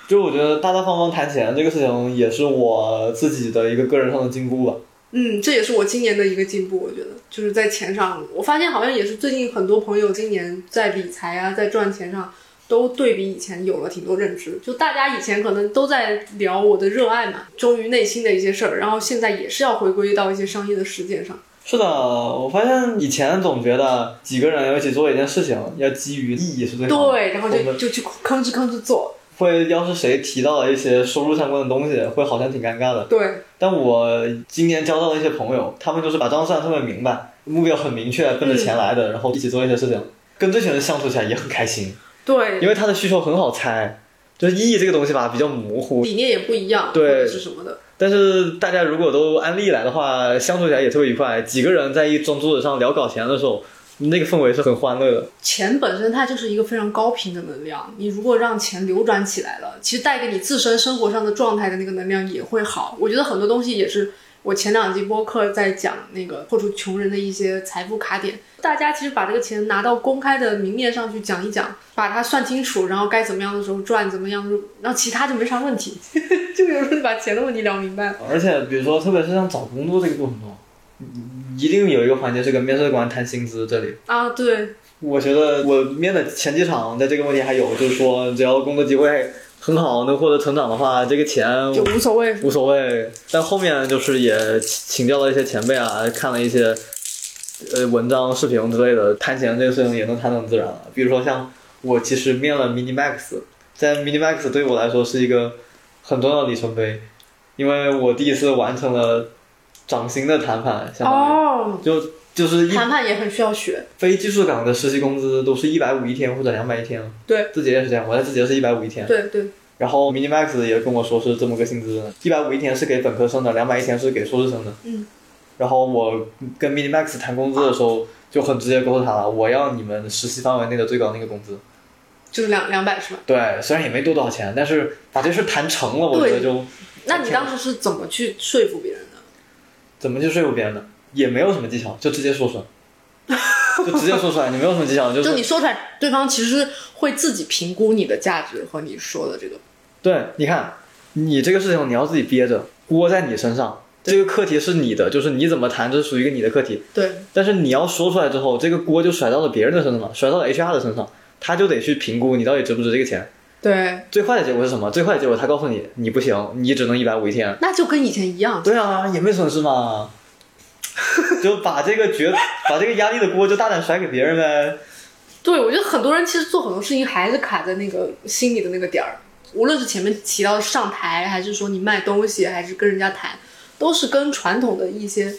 就我觉得大大方方谈钱这个事情，也是我自己的一个个人上的进步吧。嗯，这也是我今年的一个进步，我觉得就是在钱上，我发现好像也是最近很多朋友今年在理财啊，在赚钱上都对比以前有了挺多认知。就大家以前可能都在聊我的热爱嘛，忠于内心的一些事儿，然后现在也是要回归到一些商业的实践上。是的，我发现以前总觉得几个人要一起做一件事情，要基于利益是最好的。对，然后就就去吭哧吭哧做。会要是谁提到了一些收入相关的东西，会好像挺尴尬的。对，但我今年交到的一些朋友，他们就是把账算得特别明白，目标很明确，奔着钱来的，然后一起做一些事情，跟这些人相处起来也很开心，对，因为他的需求很好猜，就是意义这个东西吧比较模糊，理念也不一样，对是什么的。但是大家如果都安利来的话，相处起来也特别愉快。几个人在一张桌子上聊搞钱的时候，那个氛围是很欢乐的。钱本身它就是一个非常高频的能量，你如果让钱流转起来了，其实带给你自身生活上的状态的那个能量也会好。我觉得很多东西也是我前两集播客在讲那个破除穷人的一些财富卡点，大家其实把这个钱拿到公开的明面上去讲一讲，把它算清楚，然后该怎么样的时候赚，怎么样的，然后其他就没啥问题。<laughs> 就有时候你把钱的问题聊明白了。而且比如说，特别是像找工作这个过程中，一定有一个环节是跟面试官谈薪资这里。啊，对，我觉得我面的前几场，在这个问题还有，就是说只要工作机会很好，能获得成长的话，这个钱就无所谓。无所谓。但后面就是也请教了一些前辈啊，看了一些呃文章、视频之类的，谈钱这个事情也能谈得很自然了。比如说像我其实面了 Minimax，在 Minimax 对我来说是一个很重要的里程碑，因为我第一次完成了涨薪的谈判，相当于、哦，就就是一谈判也很需要学。非技术岗的实习工资都是一百五一天或者两百一天，对，字节也是这样，我在字节是一百五一天。对对，然后 Minimax 也跟我说是这么个薪资，一百五一天是给本科生的，两百一天是给硕士生的。嗯。然后我跟 Minimax 谈工资的时候，就很直接告诉他了，我要你们实习范围内的最高那个工资。就是两两百是吧？对，虽然也没多多少钱，但是把这事谈成了，我觉得就那你当时是怎么去说服别人的？怎么去说服别人的，也没有什么技巧，就直接说出来，就直接说出来，你没有什么技巧，就是就你说出来，对方其实会自己评估你的价值和你说的这个。对，你看，你这个事情你要自己憋着，锅在你身上，这个课题是你的，就是你怎么谈，这是属于一个你的课题。对，但是你要说出来之后，这个锅就甩到了别人的身上了，甩到了 HR 的身上，他就得去评估你到底值不值这个钱。对，最坏的结果是什么？最坏的结果他告诉你，你不行，你只能一百五一天。那就跟以前一样。对啊，也没损失嘛，<laughs> 就把这个决把这个压力的锅就大胆甩给别人呗。对，我觉得很多人其实做很多事情还是卡在那个心里的那个点儿，无论是前面提到上台，还是说你卖东西，还是跟人家谈，都是跟传统的一些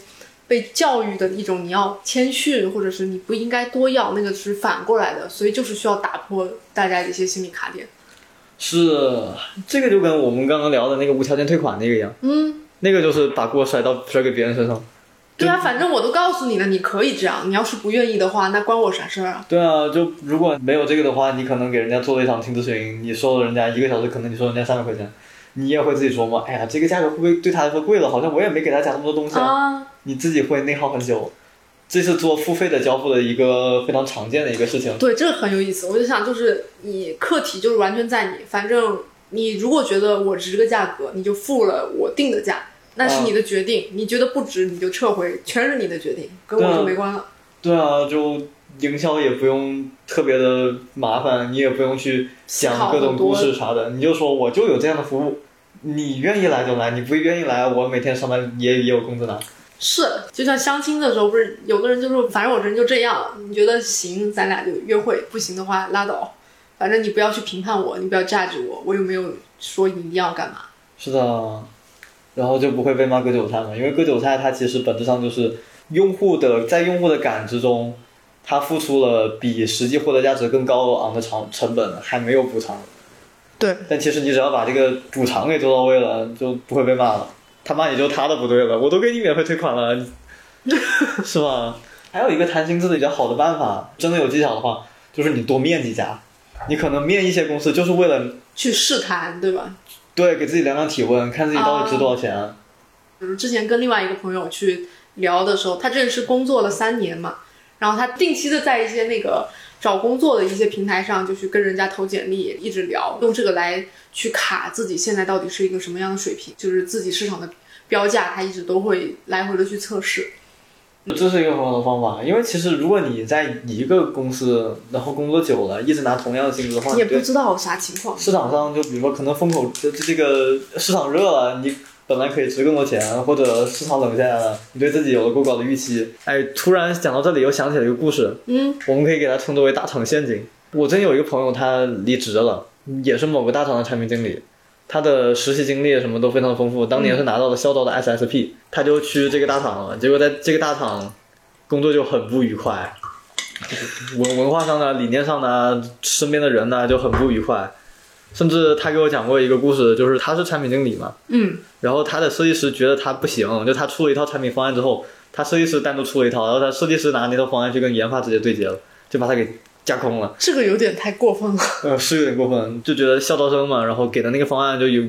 被教育的一种你要谦逊，或者是你不应该多要，那个是反过来的，所以就是需要打破大家的一些心理卡点。是，这个就跟我们刚刚聊的那个无条件退款那个一样，嗯，那个就是把锅甩到甩给别人身上。对啊，反正我都告诉你了，你可以这样，你要是不愿意的话，那关我啥事儿啊？对啊，就如果没有这个的话，你可能给人家做了一场听咨询，你收了人家一个小时，可能你收人家三百块钱，你也会自己琢磨，哎呀，这个价格会不会对他来说贵了？好像我也没给他加那么多东西啊。啊，你自己会内耗很久。这是做付费的交付的一个非常常见的一个事情。对，这个很有意思。我就想，就是你课题就是完全在你，反正你如果觉得我值这个价格，你就付了我定的价，那是你的决定。你觉得不值，你就撤回，全是你的决定，跟我就没关了。对啊，就营销也不用特别的麻烦，你也不用去想各种故事啥的，你就说我就有这样的服务，你愿意来就来，你不愿意来，我每天上班也也有工资拿。是，就像相亲的时候，不是有的人就说，反正我人就这样，你觉得行，咱俩就约会；不行的话拉倒，反正你不要去评判我，你不要榨取我，我又没有说你一定要干嘛。是的，然后就不会被骂割韭菜嘛，因为割韭菜它其实本质上就是用户的在用户的感知中，他付出了比实际获得价值更高昂的成成本，还没有补偿。对，但其实你只要把这个补偿给做到位了，就不会被骂了。他妈也就他的不对了，我都给你免费退款了，<laughs> 是吧？还有一个谈薪资的比较好的办法，真的有技巧的话，就是你多面几家，你可能面一些公司就是为了去试探，对吧？对，给自己量量体温，看自己到底值多少钱。嗯，之前跟另外一个朋友去聊的时候，他这是工作了三年嘛，然后他定期的在一些那个找工作的一些平台上，就去跟人家投简历，一直聊，用这个来。去卡自己现在到底是一个什么样的水平，就是自己市场的标价，他一直都会来回的去测试。这是一个很好的方法，因为其实如果你在一个公司，然后工作久了，一直拿同样的薪资的话，你也不知道啥情况。市场上就比如说可能风口这这个市场热了，你本来可以值更多钱，或者市场冷下来了，你对自己有了过高的预期。哎，突然讲到这里，又想起了一个故事。嗯，我们可以给它称作为大厂陷阱。我真有一个朋友，他离职了。也是某个大厂的产品经理，他的实习经历什么都非常的丰富。当年是拿到了校招的 SSP，他就去这个大厂了。结果在这个大厂工作就很不愉快，文文化上的、理念上的、身边的人呢就很不愉快。甚至他给我讲过一个故事，就是他是产品经理嘛，嗯，然后他的设计师觉得他不行，就他出了一套产品方案之后，他设计师单独出了一套，然后他设计师拿那套方案去跟研发直接对接了，就把他给。架空了，这个有点太过分了。呃，是有点过分，就觉得校招生嘛，然后给的那个方案就有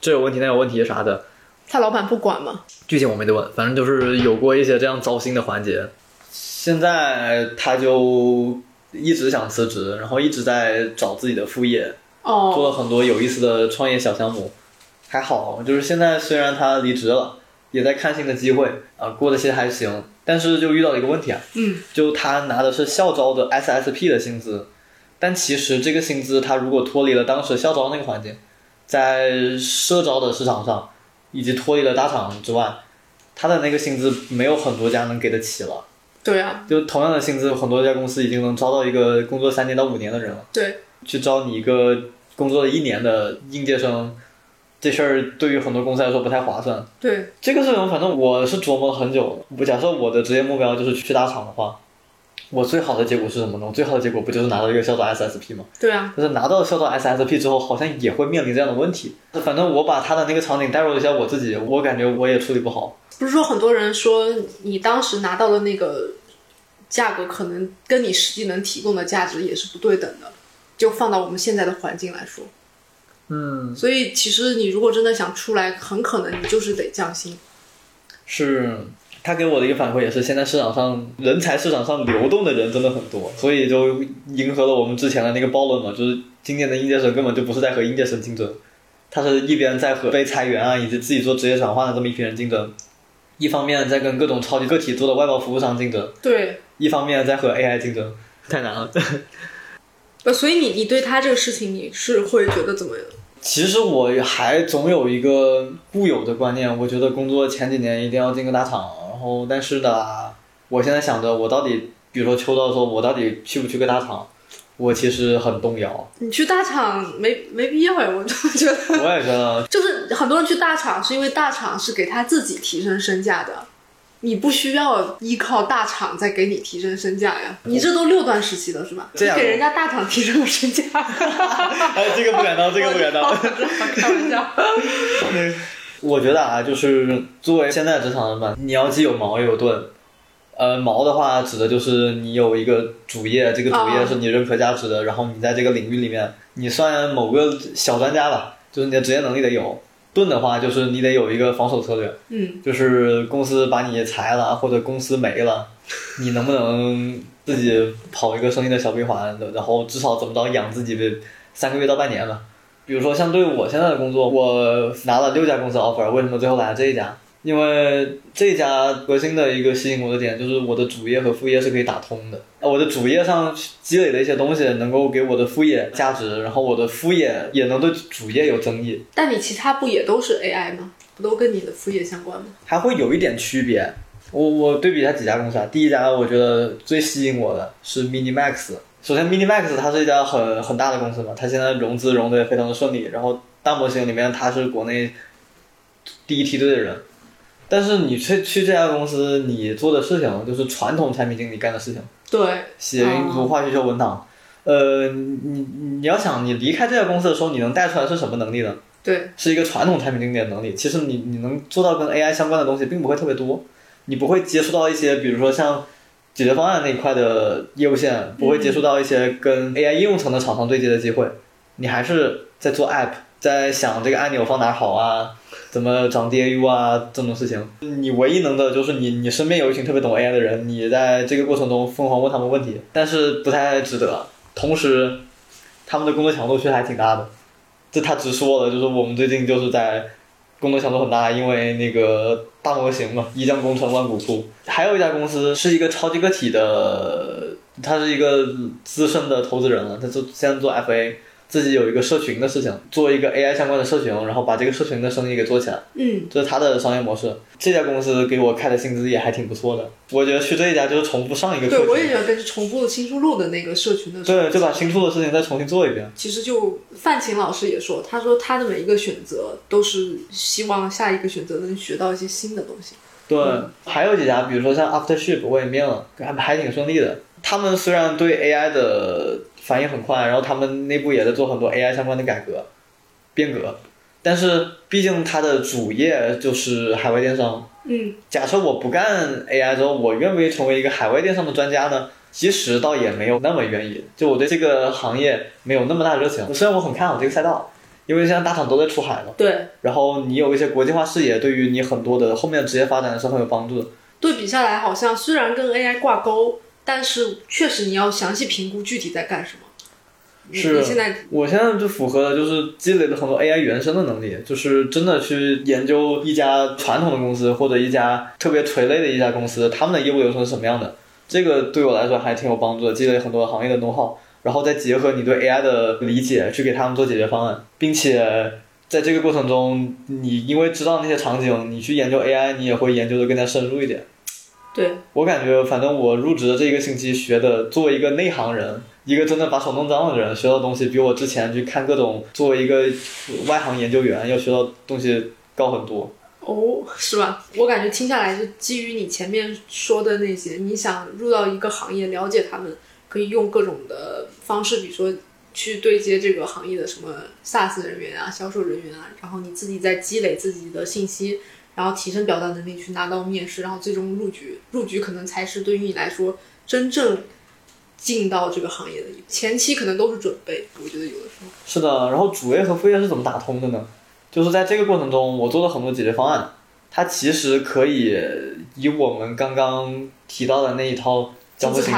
这有问题那有问题啥的。他老板不管吗？具体我没得问，反正就是有过一些这样糟心的环节。现在他就一直想辞职，然后一直在找自己的副业，哦，做了很多有意思的创业小项目。还好，就是现在虽然他离职了，也在看新的机会啊，过得其实还行。但是就遇到了一个问题啊，嗯，就他拿的是校招的 SSP 的薪资，但其实这个薪资他如果脱离了当时校招那个环境，在社招的市场上，以及脱离了大厂之外，他的那个薪资没有很多家能给得起了。对啊，就同样的薪资，很多家公司已经能招到一个工作三年到五年的人了。对，去招你一个工作了一年的应届生。这事儿对于很多公司来说不太划算。对这个事情，反正我是琢磨了很久。我假设我的职业目标就是去大厂的话，我最好的结果是什么呢？我最好的结果不就是拿到一个校招 SSP 吗？对啊。就是拿到校招 SSP 之后，好像也会面临这样的问题。反正我把他的那个场景代入了一下我自己，我感觉我也处理不好。不是说很多人说你当时拿到的那个价格，可能跟你实际能提供的价值也是不对等的。就放到我们现在的环境来说。嗯，所以其实你如果真的想出来，很可能你就是得降薪。是他给我的一个反馈，也是现在市场上人才市场上流动的人真的很多，所以就迎合了我们之前的那个暴论嘛，就是今年的应届生根本就不是在和应届生竞争，他是一边在和被裁员啊以及自己做职业转换的这么一批人竞争，一方面在跟各种超级个体做的外包服务商竞争，对，一方面在和 AI 竞争，太难了。<laughs> 呃，所以你你对他这个事情你是会觉得怎么样？其实我还总有一个固有的观念，我觉得工作前几年一定要进个大厂，然后但是呢，我现在想着我到底，比如说秋招的时候，我到底去不去个大厂，我其实很动摇。你去大厂没没必要呀，我就觉得。我也觉得。就是很多人去大厂是因为大厂是给他自己提升身价的。你不需要依靠大厂再给你提升身价呀，你这都六段时期了是吧？这样给人家大厂提升了身价，<laughs> 哎，这个不敢当，<laughs> 这个不敢当，开玩笑。<laughs> 我觉得啊，就是作为现在职场人吧，你要既有矛又有盾。呃，矛的话指的就是你有一个主业，这个主业是你认可价值的，然后你在这个领域里面，你算某个小专家吧，就是你的职业能力得有。盾的话，就是你得有一个防守策略，嗯，就是公司把你裁了或者公司没了，<laughs> 你能不能自己跑一个生意的小闭环，然后至少怎么着养自己的三个月到半年吧。比如说，像对我现在的工作，我拿了六家公司 offer，为什么最后来了这一家？因为这家核心的一个吸引我的点就是我的主业和副业是可以打通的。我的主业上积累的一些东西能够给我的副业价值，然后我的副业也能对主业有增益。但你其他不也都是 AI 吗？不都跟你的副业相关吗？还会有一点区别。我我对比一下几家公司啊，第一家我觉得最吸引我的是 MiniMax。首先，MiniMax 它是一家很很大的公司嘛，它现在融资融的也非常的顺利，然后大模型里面它是国内第一梯队的人。但是你去去这家公司，你做的事情就是传统产品经理干的事情，对，写云图、画需求文档。呃，你你要想你离开这家公司的时候，你能带出来是什么能力呢？对，是一个传统产品经理的能力。其实你你能做到跟 AI 相关的东西，并不会特别多。你不会接触到一些，比如说像解决方案那一块的业务线，不会接触到一些跟 AI 应用层的厂商对接的机会。你还是在做 App，在想这个按钮放哪好啊，怎么涨 DAU 啊这种事情。你唯一能的就是你你身边有一群特别懂 AI 的人，你在这个过程中疯狂问他们问题，但是不太值得。同时，他们的工作强度确实还挺大的。这他直说了，就是我们最近就是在。工作强度很大，因为那个大模型嘛，一将功成万骨枯。还有一家公司是一个超级个体的，他是一个资深的投资人了，他做现在做 FA。自己有一个社群的事情，做一个 AI 相关的社群，然后把这个社群的生意给做起来。嗯，这是他的商业模式。这家公司给我开的薪资也还挺不错的。我觉得去这一家就是重复上一个。对，我也觉得跟重复新出路的那个社群的。对，就把新出的事情再重新做一遍。其实就范琴老师也说，他说他的每一个选择都是希望下一个选择能学到一些新的东西。对，还有几家，比如说像 Aftership，我也面了，还还挺顺利的。他们虽然对 AI 的。反应很快，然后他们内部也在做很多 AI 相关的改革、变革，但是毕竟它的主业就是海外电商。嗯，假设我不干 AI 之后，我愿不愿意成为一个海外电商的专家呢？其实倒也没有那么愿意，就我对这个行业没有那么大热情。虽然我很看好这个赛道，因为现在大厂都在出海了。对。然后你有一些国际化视野，对于你很多的后面的职业发展是很有帮助的。对比下来，好像虽然跟 AI 挂钩。但是确实，你要详细评估具体在干什么。是，现在我现在就符合的就是积累了很多 AI 原生的能力，就是真的去研究一家传统的公司或者一家特别垂类的一家公司，他们的业务流程是什么样的。这个对我来说还挺有帮助的，积累很多行业的 know how，然后再结合你对 AI 的理解，去给他们做解决方案，并且在这个过程中，你因为知道那些场景，你去研究 AI，你也会研究的更加深入一点。对我感觉，反正我入职的这一个星期学的，作为一个内行人，一个真的把手弄脏了的人，学到东西比我之前去看各种作为一个外行研究员要学到东西高很多。哦，是吧？我感觉听下来，就基于你前面说的那些，你想入到一个行业，了解他们，可以用各种的方式，比如说去对接这个行业的什么 SaaS 人员啊、销售人员啊，然后你自己在积累自己的信息。然后提升表达能力去拿到面试，然后最终入局。入局可能才是对于你来说真正进到这个行业的一前期可能都是准备。我觉得有的时候是的。然后主业和副业是怎么打通的呢？就是在这个过程中，我做了很多解决方案，它其实可以以我们刚刚提到的那一套交付形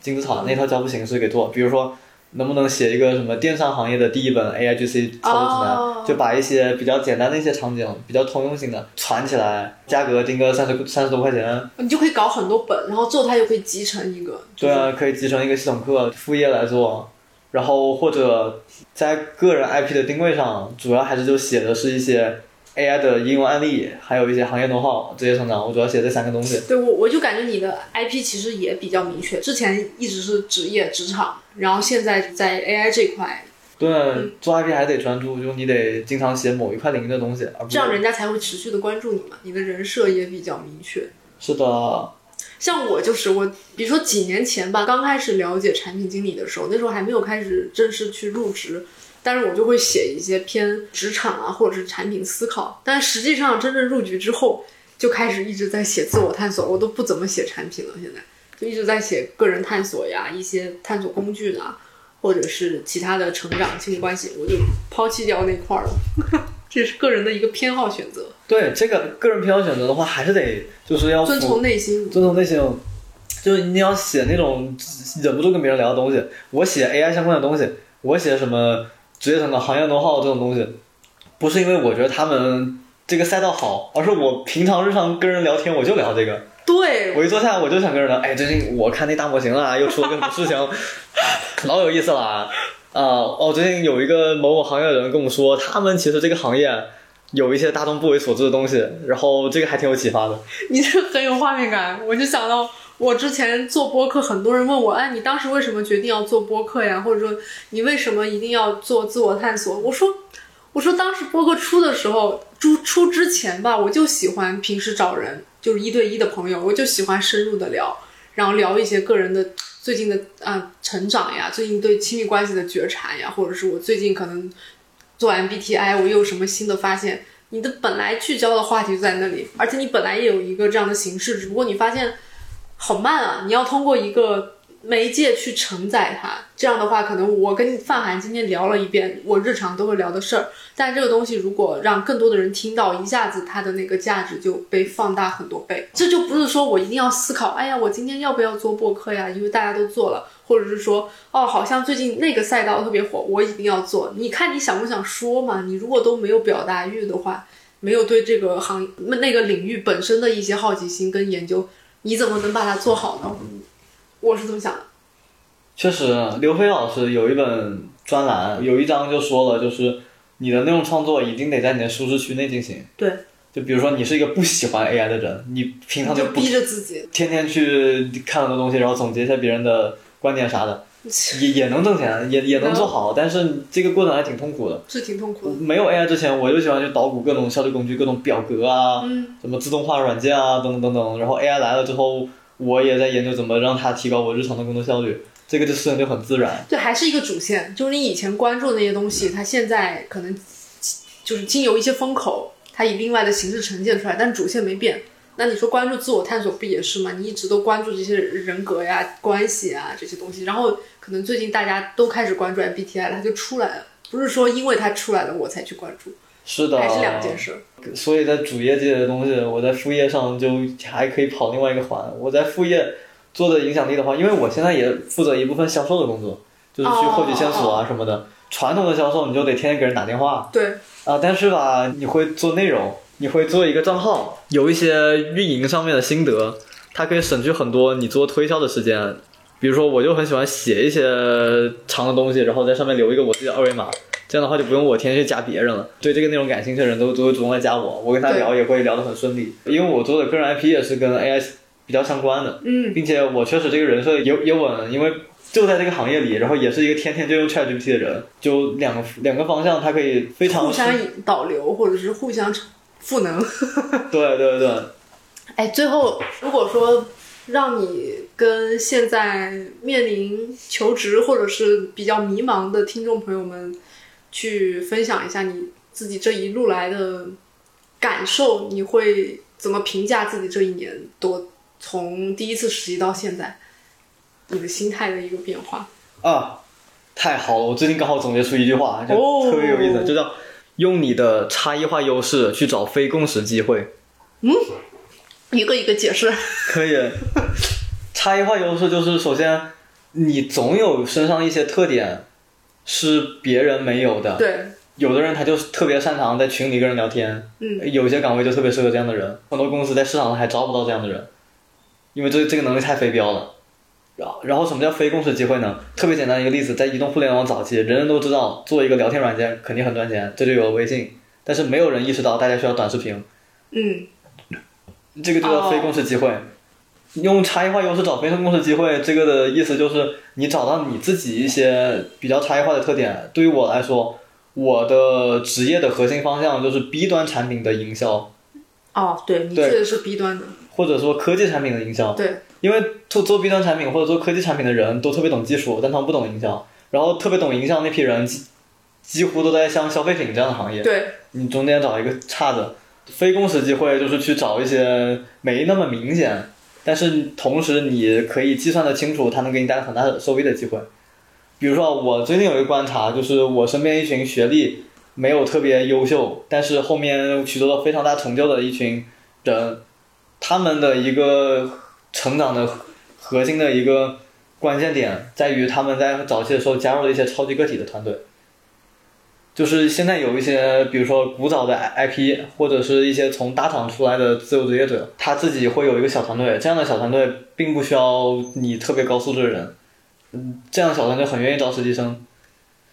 金字塔那套交付形式给做，比如说。能不能写一个什么电商行业的第一本 AIGC 操作指南？就把一些比较简单的一些场景，比较通用性的传起来，价格定个三十三十多块钱，你就可以搞很多本，然后之后它就可以集成一个。对啊，可以集成一个系统课副业来做，然后或者在个人 IP 的定位上，主要还是就写的是一些。AI 的应用案例，还有一些行业 know how、职业成长，我主要写这三个东西。对我，我就感觉你的 IP 其实也比较明确，之前一直是职业职场，然后现在在 AI 这块。对，做 IP 还得专注，就你得经常写某一块领域的东西，这样人家才会持续的关注你嘛。你的人设也比较明确。是的。像我就是我，比如说几年前吧，刚开始了解产品经理的时候，那时候还没有开始正式去入职。但是我就会写一些偏职场啊，或者是产品思考。但实际上真正入局之后，就开始一直在写自我探索。我都不怎么写产品了，现在就一直在写个人探索呀，一些探索工具啊，或者是其他的成长亲密关系，我就抛弃掉那块了。<laughs> 这是个人的一个偏好选择。对这个个人偏好选择的话，还是得就是要遵从内心，遵从内心。就是你要写那种忍不住跟别人聊的东西。我写 AI 相关的东西，我写什么？职业上的、行业 know how 这种东西，不是因为我觉得他们这个赛道好，而是我平常日常跟人聊天我就聊这个。对，我一坐下我就想跟人聊，哎，最近我看那大模型啊，<laughs> 又出了个什么事情，<laughs> 老有意思了啊！哦，最近有一个某某行业的人跟我说，他们其实这个行业有一些大众不为所知的东西，然后这个还挺有启发的。你这很有画面感，我就想到我之前做播客，很多人问我，哎，你当时为什么决定要做播客呀？或者说你为什么一定要做自我探索？我说，我说当时播客出的时候，出出之前吧，我就喜欢平时找人。就是一对一的朋友，我就喜欢深入的聊，然后聊一些个人的最近的啊成长呀，最近对亲密关系的觉察呀，或者是我最近可能做 MBTI，我又有什么新的发现？你的本来聚焦的话题就在那里，而且你本来也有一个这样的形式，只不过你发现好慢啊，你要通过一个。媒介去承载它，这样的话，可能我跟范涵今天聊了一遍我日常都会聊的事儿，但这个东西如果让更多的人听到，一下子它的那个价值就被放大很多倍。<laughs> 这就不是说我一定要思考，哎呀，我今天要不要做播客呀？因为大家都做了，或者是说，哦，好像最近那个赛道特别火，我一定要做。你看你想不想说嘛？你如果都没有表达欲的话，没有对这个行业那个领域本身的一些好奇心跟研究，你怎么能把它做好呢？我是这么想的，确实，刘飞老师有一本专栏，有一章就说了，就是你的内容创作一定得在你的舒适区内进行。对，就比如说你是一个不喜欢 AI 的人，你平常就逼着自己，天天去看很多东西，然后总结一下别人的观点啥的，<laughs> 也也能挣钱，也也能做好，但是这个过程还挺痛苦的。是挺痛苦的。没有 AI 之前，我就喜欢去捣鼓各种效率工具，各种表格啊，嗯，什么自动化软件啊，等等等等。然后 AI 来了之后。我也在研究怎么让它提高我日常的工作效率，这个就事情就很自然。对，还是一个主线，就是你以前关注的那些东西，它现在可能就是经由一些风口，它以另外的形式呈现出来，但主线没变。那你说关注自我探索不也是吗？你一直都关注这些人格呀、关系啊这些东西，然后可能最近大家都开始关注 MBTI 了，它就出来了，不是说因为它出来了我才去关注。是的，还是两件事。所以在主业界的东西，我在副业上就还可以跑另外一个环。我在副业做的影响力的话，因为我现在也负责一部分销售的工作，就是去获取线索啊什么的。传统的销售你就得天天给人打电话。对。啊，但是吧，你会做内容，你会做一个账号，有一些运营上面的心得，它可以省去很多你做推销的时间。比如说，我就很喜欢写一些长的东西，然后在上面留一个我自己的二维码。这样的话就不用我天天去加别人了。对这个内容感兴趣的人都都会主动来加我，我跟他聊也会聊得很顺利。因为我做的个人 IP 也是跟 AI 比较相关的，嗯，并且我确实这个人设也也稳，因为就在这个行业里，然后也是一个天天就用 ChatGPT 的人，就两个两个方向，它可以非常互相导流或者是互相赋能。<laughs> 对对对。哎，最后如果说让你跟现在面临求职或者是比较迷茫的听众朋友们。去分享一下你自己这一路来的感受，你会怎么评价自己这一年多从第一次实习到现在，你的心态的一个变化啊？太好了，我最近刚好总结出一句话，就特别有意思，就叫用你的差异化优势去找非共识机会。嗯，一个一个解释。可以，差异化优势就是首先你总有身上一些特点。是别人没有的。对，有的人他就特别擅长在群里跟人聊天。嗯，有些岗位就特别适合这样的人。很多公司在市场上还招不到这样的人，因为这这个能力太非标了。然后，然后什么叫非共识机会呢？特别简单一个例子，在移动互联网早期，人人都知道做一个聊天软件肯定很赚钱，这就有了微信。但是没有人意识到大家需要短视频。嗯，这个就叫非共识机会。用差异化优势找非共识机会，这个的意思就是你找到你自己一些比较差异化的特点。对于我来说，我的职业的核心方向就是 B 端产品的营销。哦，对，你确实是 B 端的，或者说科技产品的营销。对，因为做做 B 端产品或者做科技产品的人都特别懂技术，但他们不懂营销。然后特别懂营销那批人，几几乎都在像消费品这样的行业。对，你中间找一个差的，非共识机会就是去找一些没那么明显。但是同时，你可以计算的清楚，它能给你带来很大的收益的机会。比如说，我最近有一个观察，就是我身边一群学历没有特别优秀，但是后面取得了非常大成就的一群人，他们的一个成长的核心的一个关键点，在于他们在早期的时候加入了一些超级个体的团队。就是现在有一些，比如说古早的 IP，或者是一些从大厂出来的自由职业者，他自己会有一个小团队。这样的小团队并不需要你特别高素质的人，嗯，这样小团队很愿意招实习生。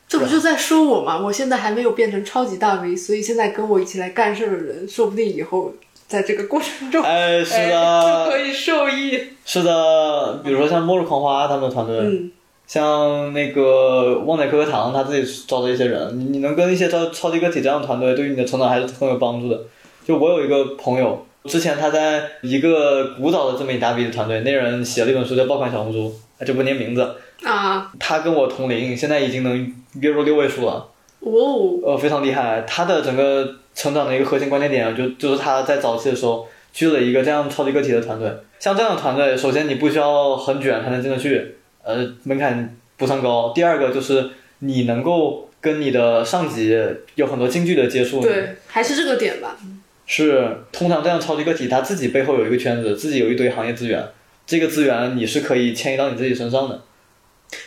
这不就在说我吗？我现在还没有变成超级大 V，所以现在跟我一起来干事的人，说不定以后在这个过程中，哎，是的，哎就可以受益。是的，比如说像末日狂花他们的团队，嗯，像那个旺仔可可糖他自己招的一些人，你你能跟一些超超级个体这样的团队，对于你的成长还是很有帮助的。就我有一个朋友，之前他在一个古早的这么一大笔的团队，那人写了一本书叫《爆款小红书》，就不念名字。啊，他跟我同龄，现在已经能月入六位数了，哦，呃，非常厉害。他的整个成长的一个核心关键点，就就是他在早期的时候去了一个这样超级个体的团队。像这样的团队，首先你不需要很卷才能进得去，呃，门槛不算高。第二个就是你能够跟你的上级有很多近距离的接触。对，还是这个点吧。是，通常这样超级个体，他自己背后有一个圈子，自己有一堆行业资源，这个资源你是可以迁移到你自己身上的。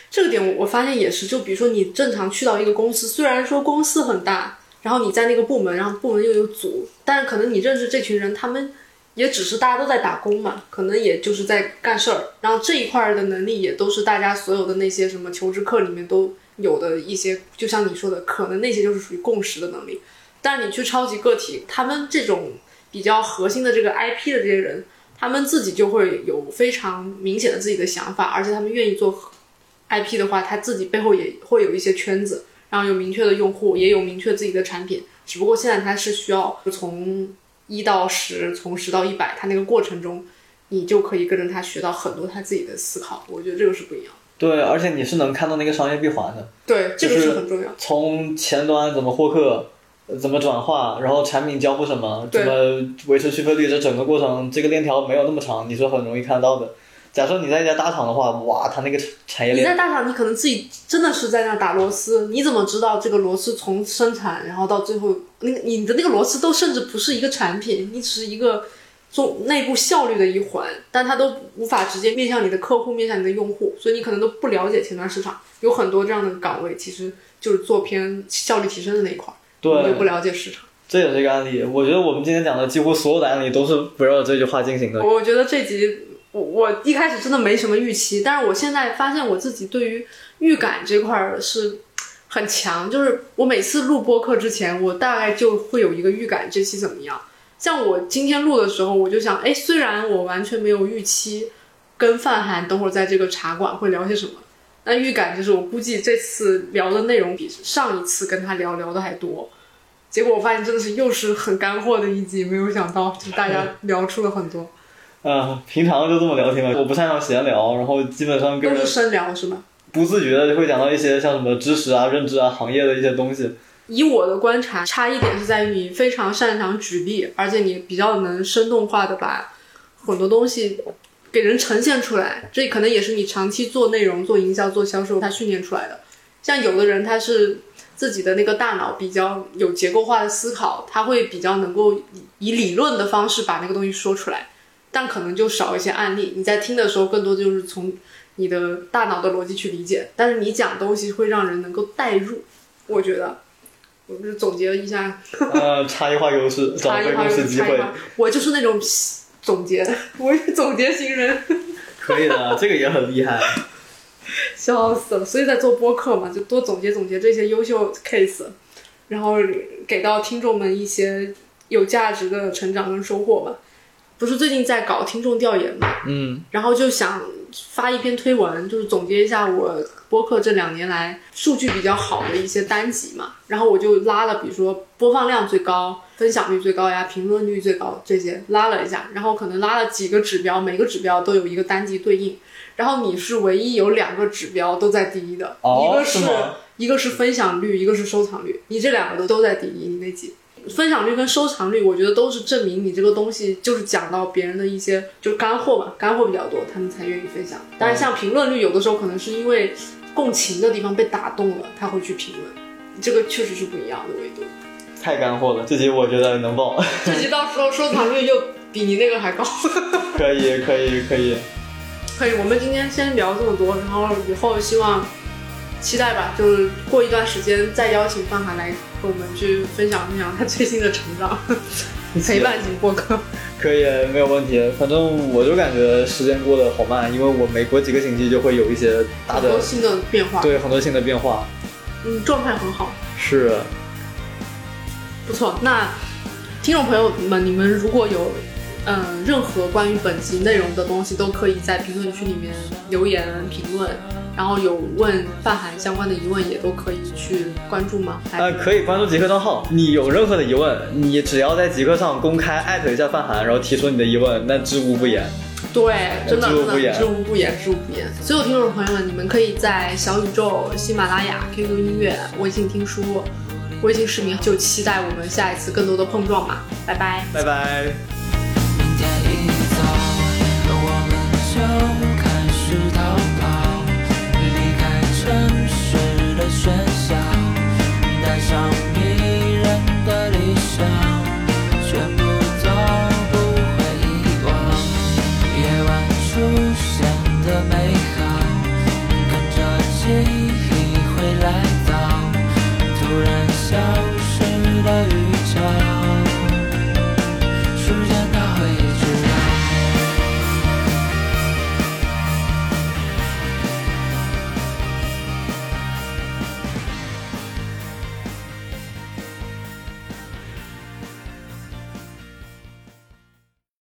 这个点我发现也是，就比如说你正常去到一个公司，虽然说公司很大，然后你在那个部门，然后部门又有组，但是可能你认识这群人，他们也只是大家都在打工嘛，可能也就是在干事儿，然后这一块儿的能力也都是大家所有的那些什么求职课里面都有的一些，就像你说的，可能那些就是属于共识的能力。但你去超级个体，他们这种比较核心的这个 IP 的这些人，他们自己就会有非常明显的自己的想法，而且他们愿意做 IP 的话，它自己背后也会有一些圈子，然后有明确的用户，也有明确自己的产品。只不过现在它是需要从一到十，从十到一百，它那个过程中，你就可以跟着他学到很多他自己的思考。我觉得这个是不一样。对，而且你是能看到那个商业闭环的。对，这个是是很重要。从前端怎么获客，呃怎么转化，然后产品交付什么，怎么维持续费率，这整个过程这个链条没有那么长，你是很容易看到的。假设你在一家大厂的话，哇，它那个产业链你，在大厂，你可能自己真的是在那打螺丝，你怎么知道这个螺丝从生产，然后到最后，那个你的那个螺丝都甚至不是一个产品，你只是一个做内部效率的一环，但它都无法直接面向你的客户，面向你的用户，所以你可能都不了解前端市场，有很多这样的岗位，其实就是做偏效率提升的那一块儿，你就对不，了解市场。这也是一个案例。我觉得我们今天讲的几乎所有的案例都是围绕着这句话进行的。我觉得这集我我一开始真的没什么预期，但是我现在发现我自己对于预感这块儿是很强，就是我每次录播客之前，我大概就会有一个预感这期怎么样。像我今天录的时候，我就想，哎，虽然我完全没有预期跟范涵等会儿在这个茶馆会聊些什么，那预感就是我估计这次聊的内容比上一次跟他聊聊的还多。结果我发现真的是又是很干货的一集，没有想到就是大家聊出了很多。嗯，平常就这么聊天吧，我不擅长闲聊，然后基本上跟都是深聊是吗？不自觉的就会讲到一些像什么知识啊、认知啊、行业的一些东西。以我的观察，差异点是在于你非常擅长举例，而且你比较能生动化的把很多东西给人呈现出来。这可能也是你长期做内容、做营销、做销售，他训练出来的。像有的人他是自己的那个大脑比较有结构化的思考，他会比较能够以以理论的方式把那个东西说出来，但可能就少一些案例。你在听的时候，更多就是从你的大脑的逻辑去理解，但是你讲东西会让人能够代入，我觉得。我不是总结了一下 <laughs> 呃，差异化优势，<laughs> 差异化公司机会，差异化，我就是那种总结，<laughs> 我是总结型人，可以的，这个也很厉害。笑死了。所以在做播客嘛，就多总结总结这些优秀 case，然后给到听众们一些有价值的成长跟收获吧。不是最近在搞听众调研嘛，嗯，然后就想发一篇推文，就是总结一下我播客这两年来数据比较好的一些单集嘛。然后我就拉了，比如说播放量最高、分享率最高呀、评论率最高这些拉了一下，然后可能拉了几个指标，每个指标都有一个单集对应。然后你是唯一有两个指标都在第一的，哦一个是吗一个是分享率，一个是收藏率，你这两个都都在第一，你那集。分享率跟收藏率，我觉得都是证明你这个东西就是讲到别人的一些就是干货吧，干货比较多，他们才愿意分享。但是，像评论率，有的时候可能是因为共情的地方被打动了，他会去评论，这个确实是不一样的维度。太干货了，这集我觉得能爆，<laughs> 这集到时候收藏率又比你那个还高。可以，可以，可以。可以，我们今天先聊这么多，然后以后希望期待吧，就是过一段时间再邀请范涵来和我们去分享分享他最新的成长，<laughs> 陪伴型播客。可以，没有问题。反正我就感觉时间过得好慢，因为我每过几个星期就会有一些大的很多新的变化，对很多新的变化。嗯，状态很好，是不错。那听众朋友们，你们如果有嗯、呃任何关于本集内容的东西，都可以在评论区里面留言评论。然后有问范涵相关的疑问，也都可以去关注吗？呃，可以关注极客账号。你有任何的疑问，你只要在极客上公开艾特一下范涵，然后提出你的疑问，那知无不言。对，真的真的知无不言知无不言，知无不言。所有听众朋友们，你们可以在小宇宙、喜马拉雅、QQ 音乐、微信听书、微信视频，就期待我们下一次更多的碰撞吧。拜拜。拜拜。show.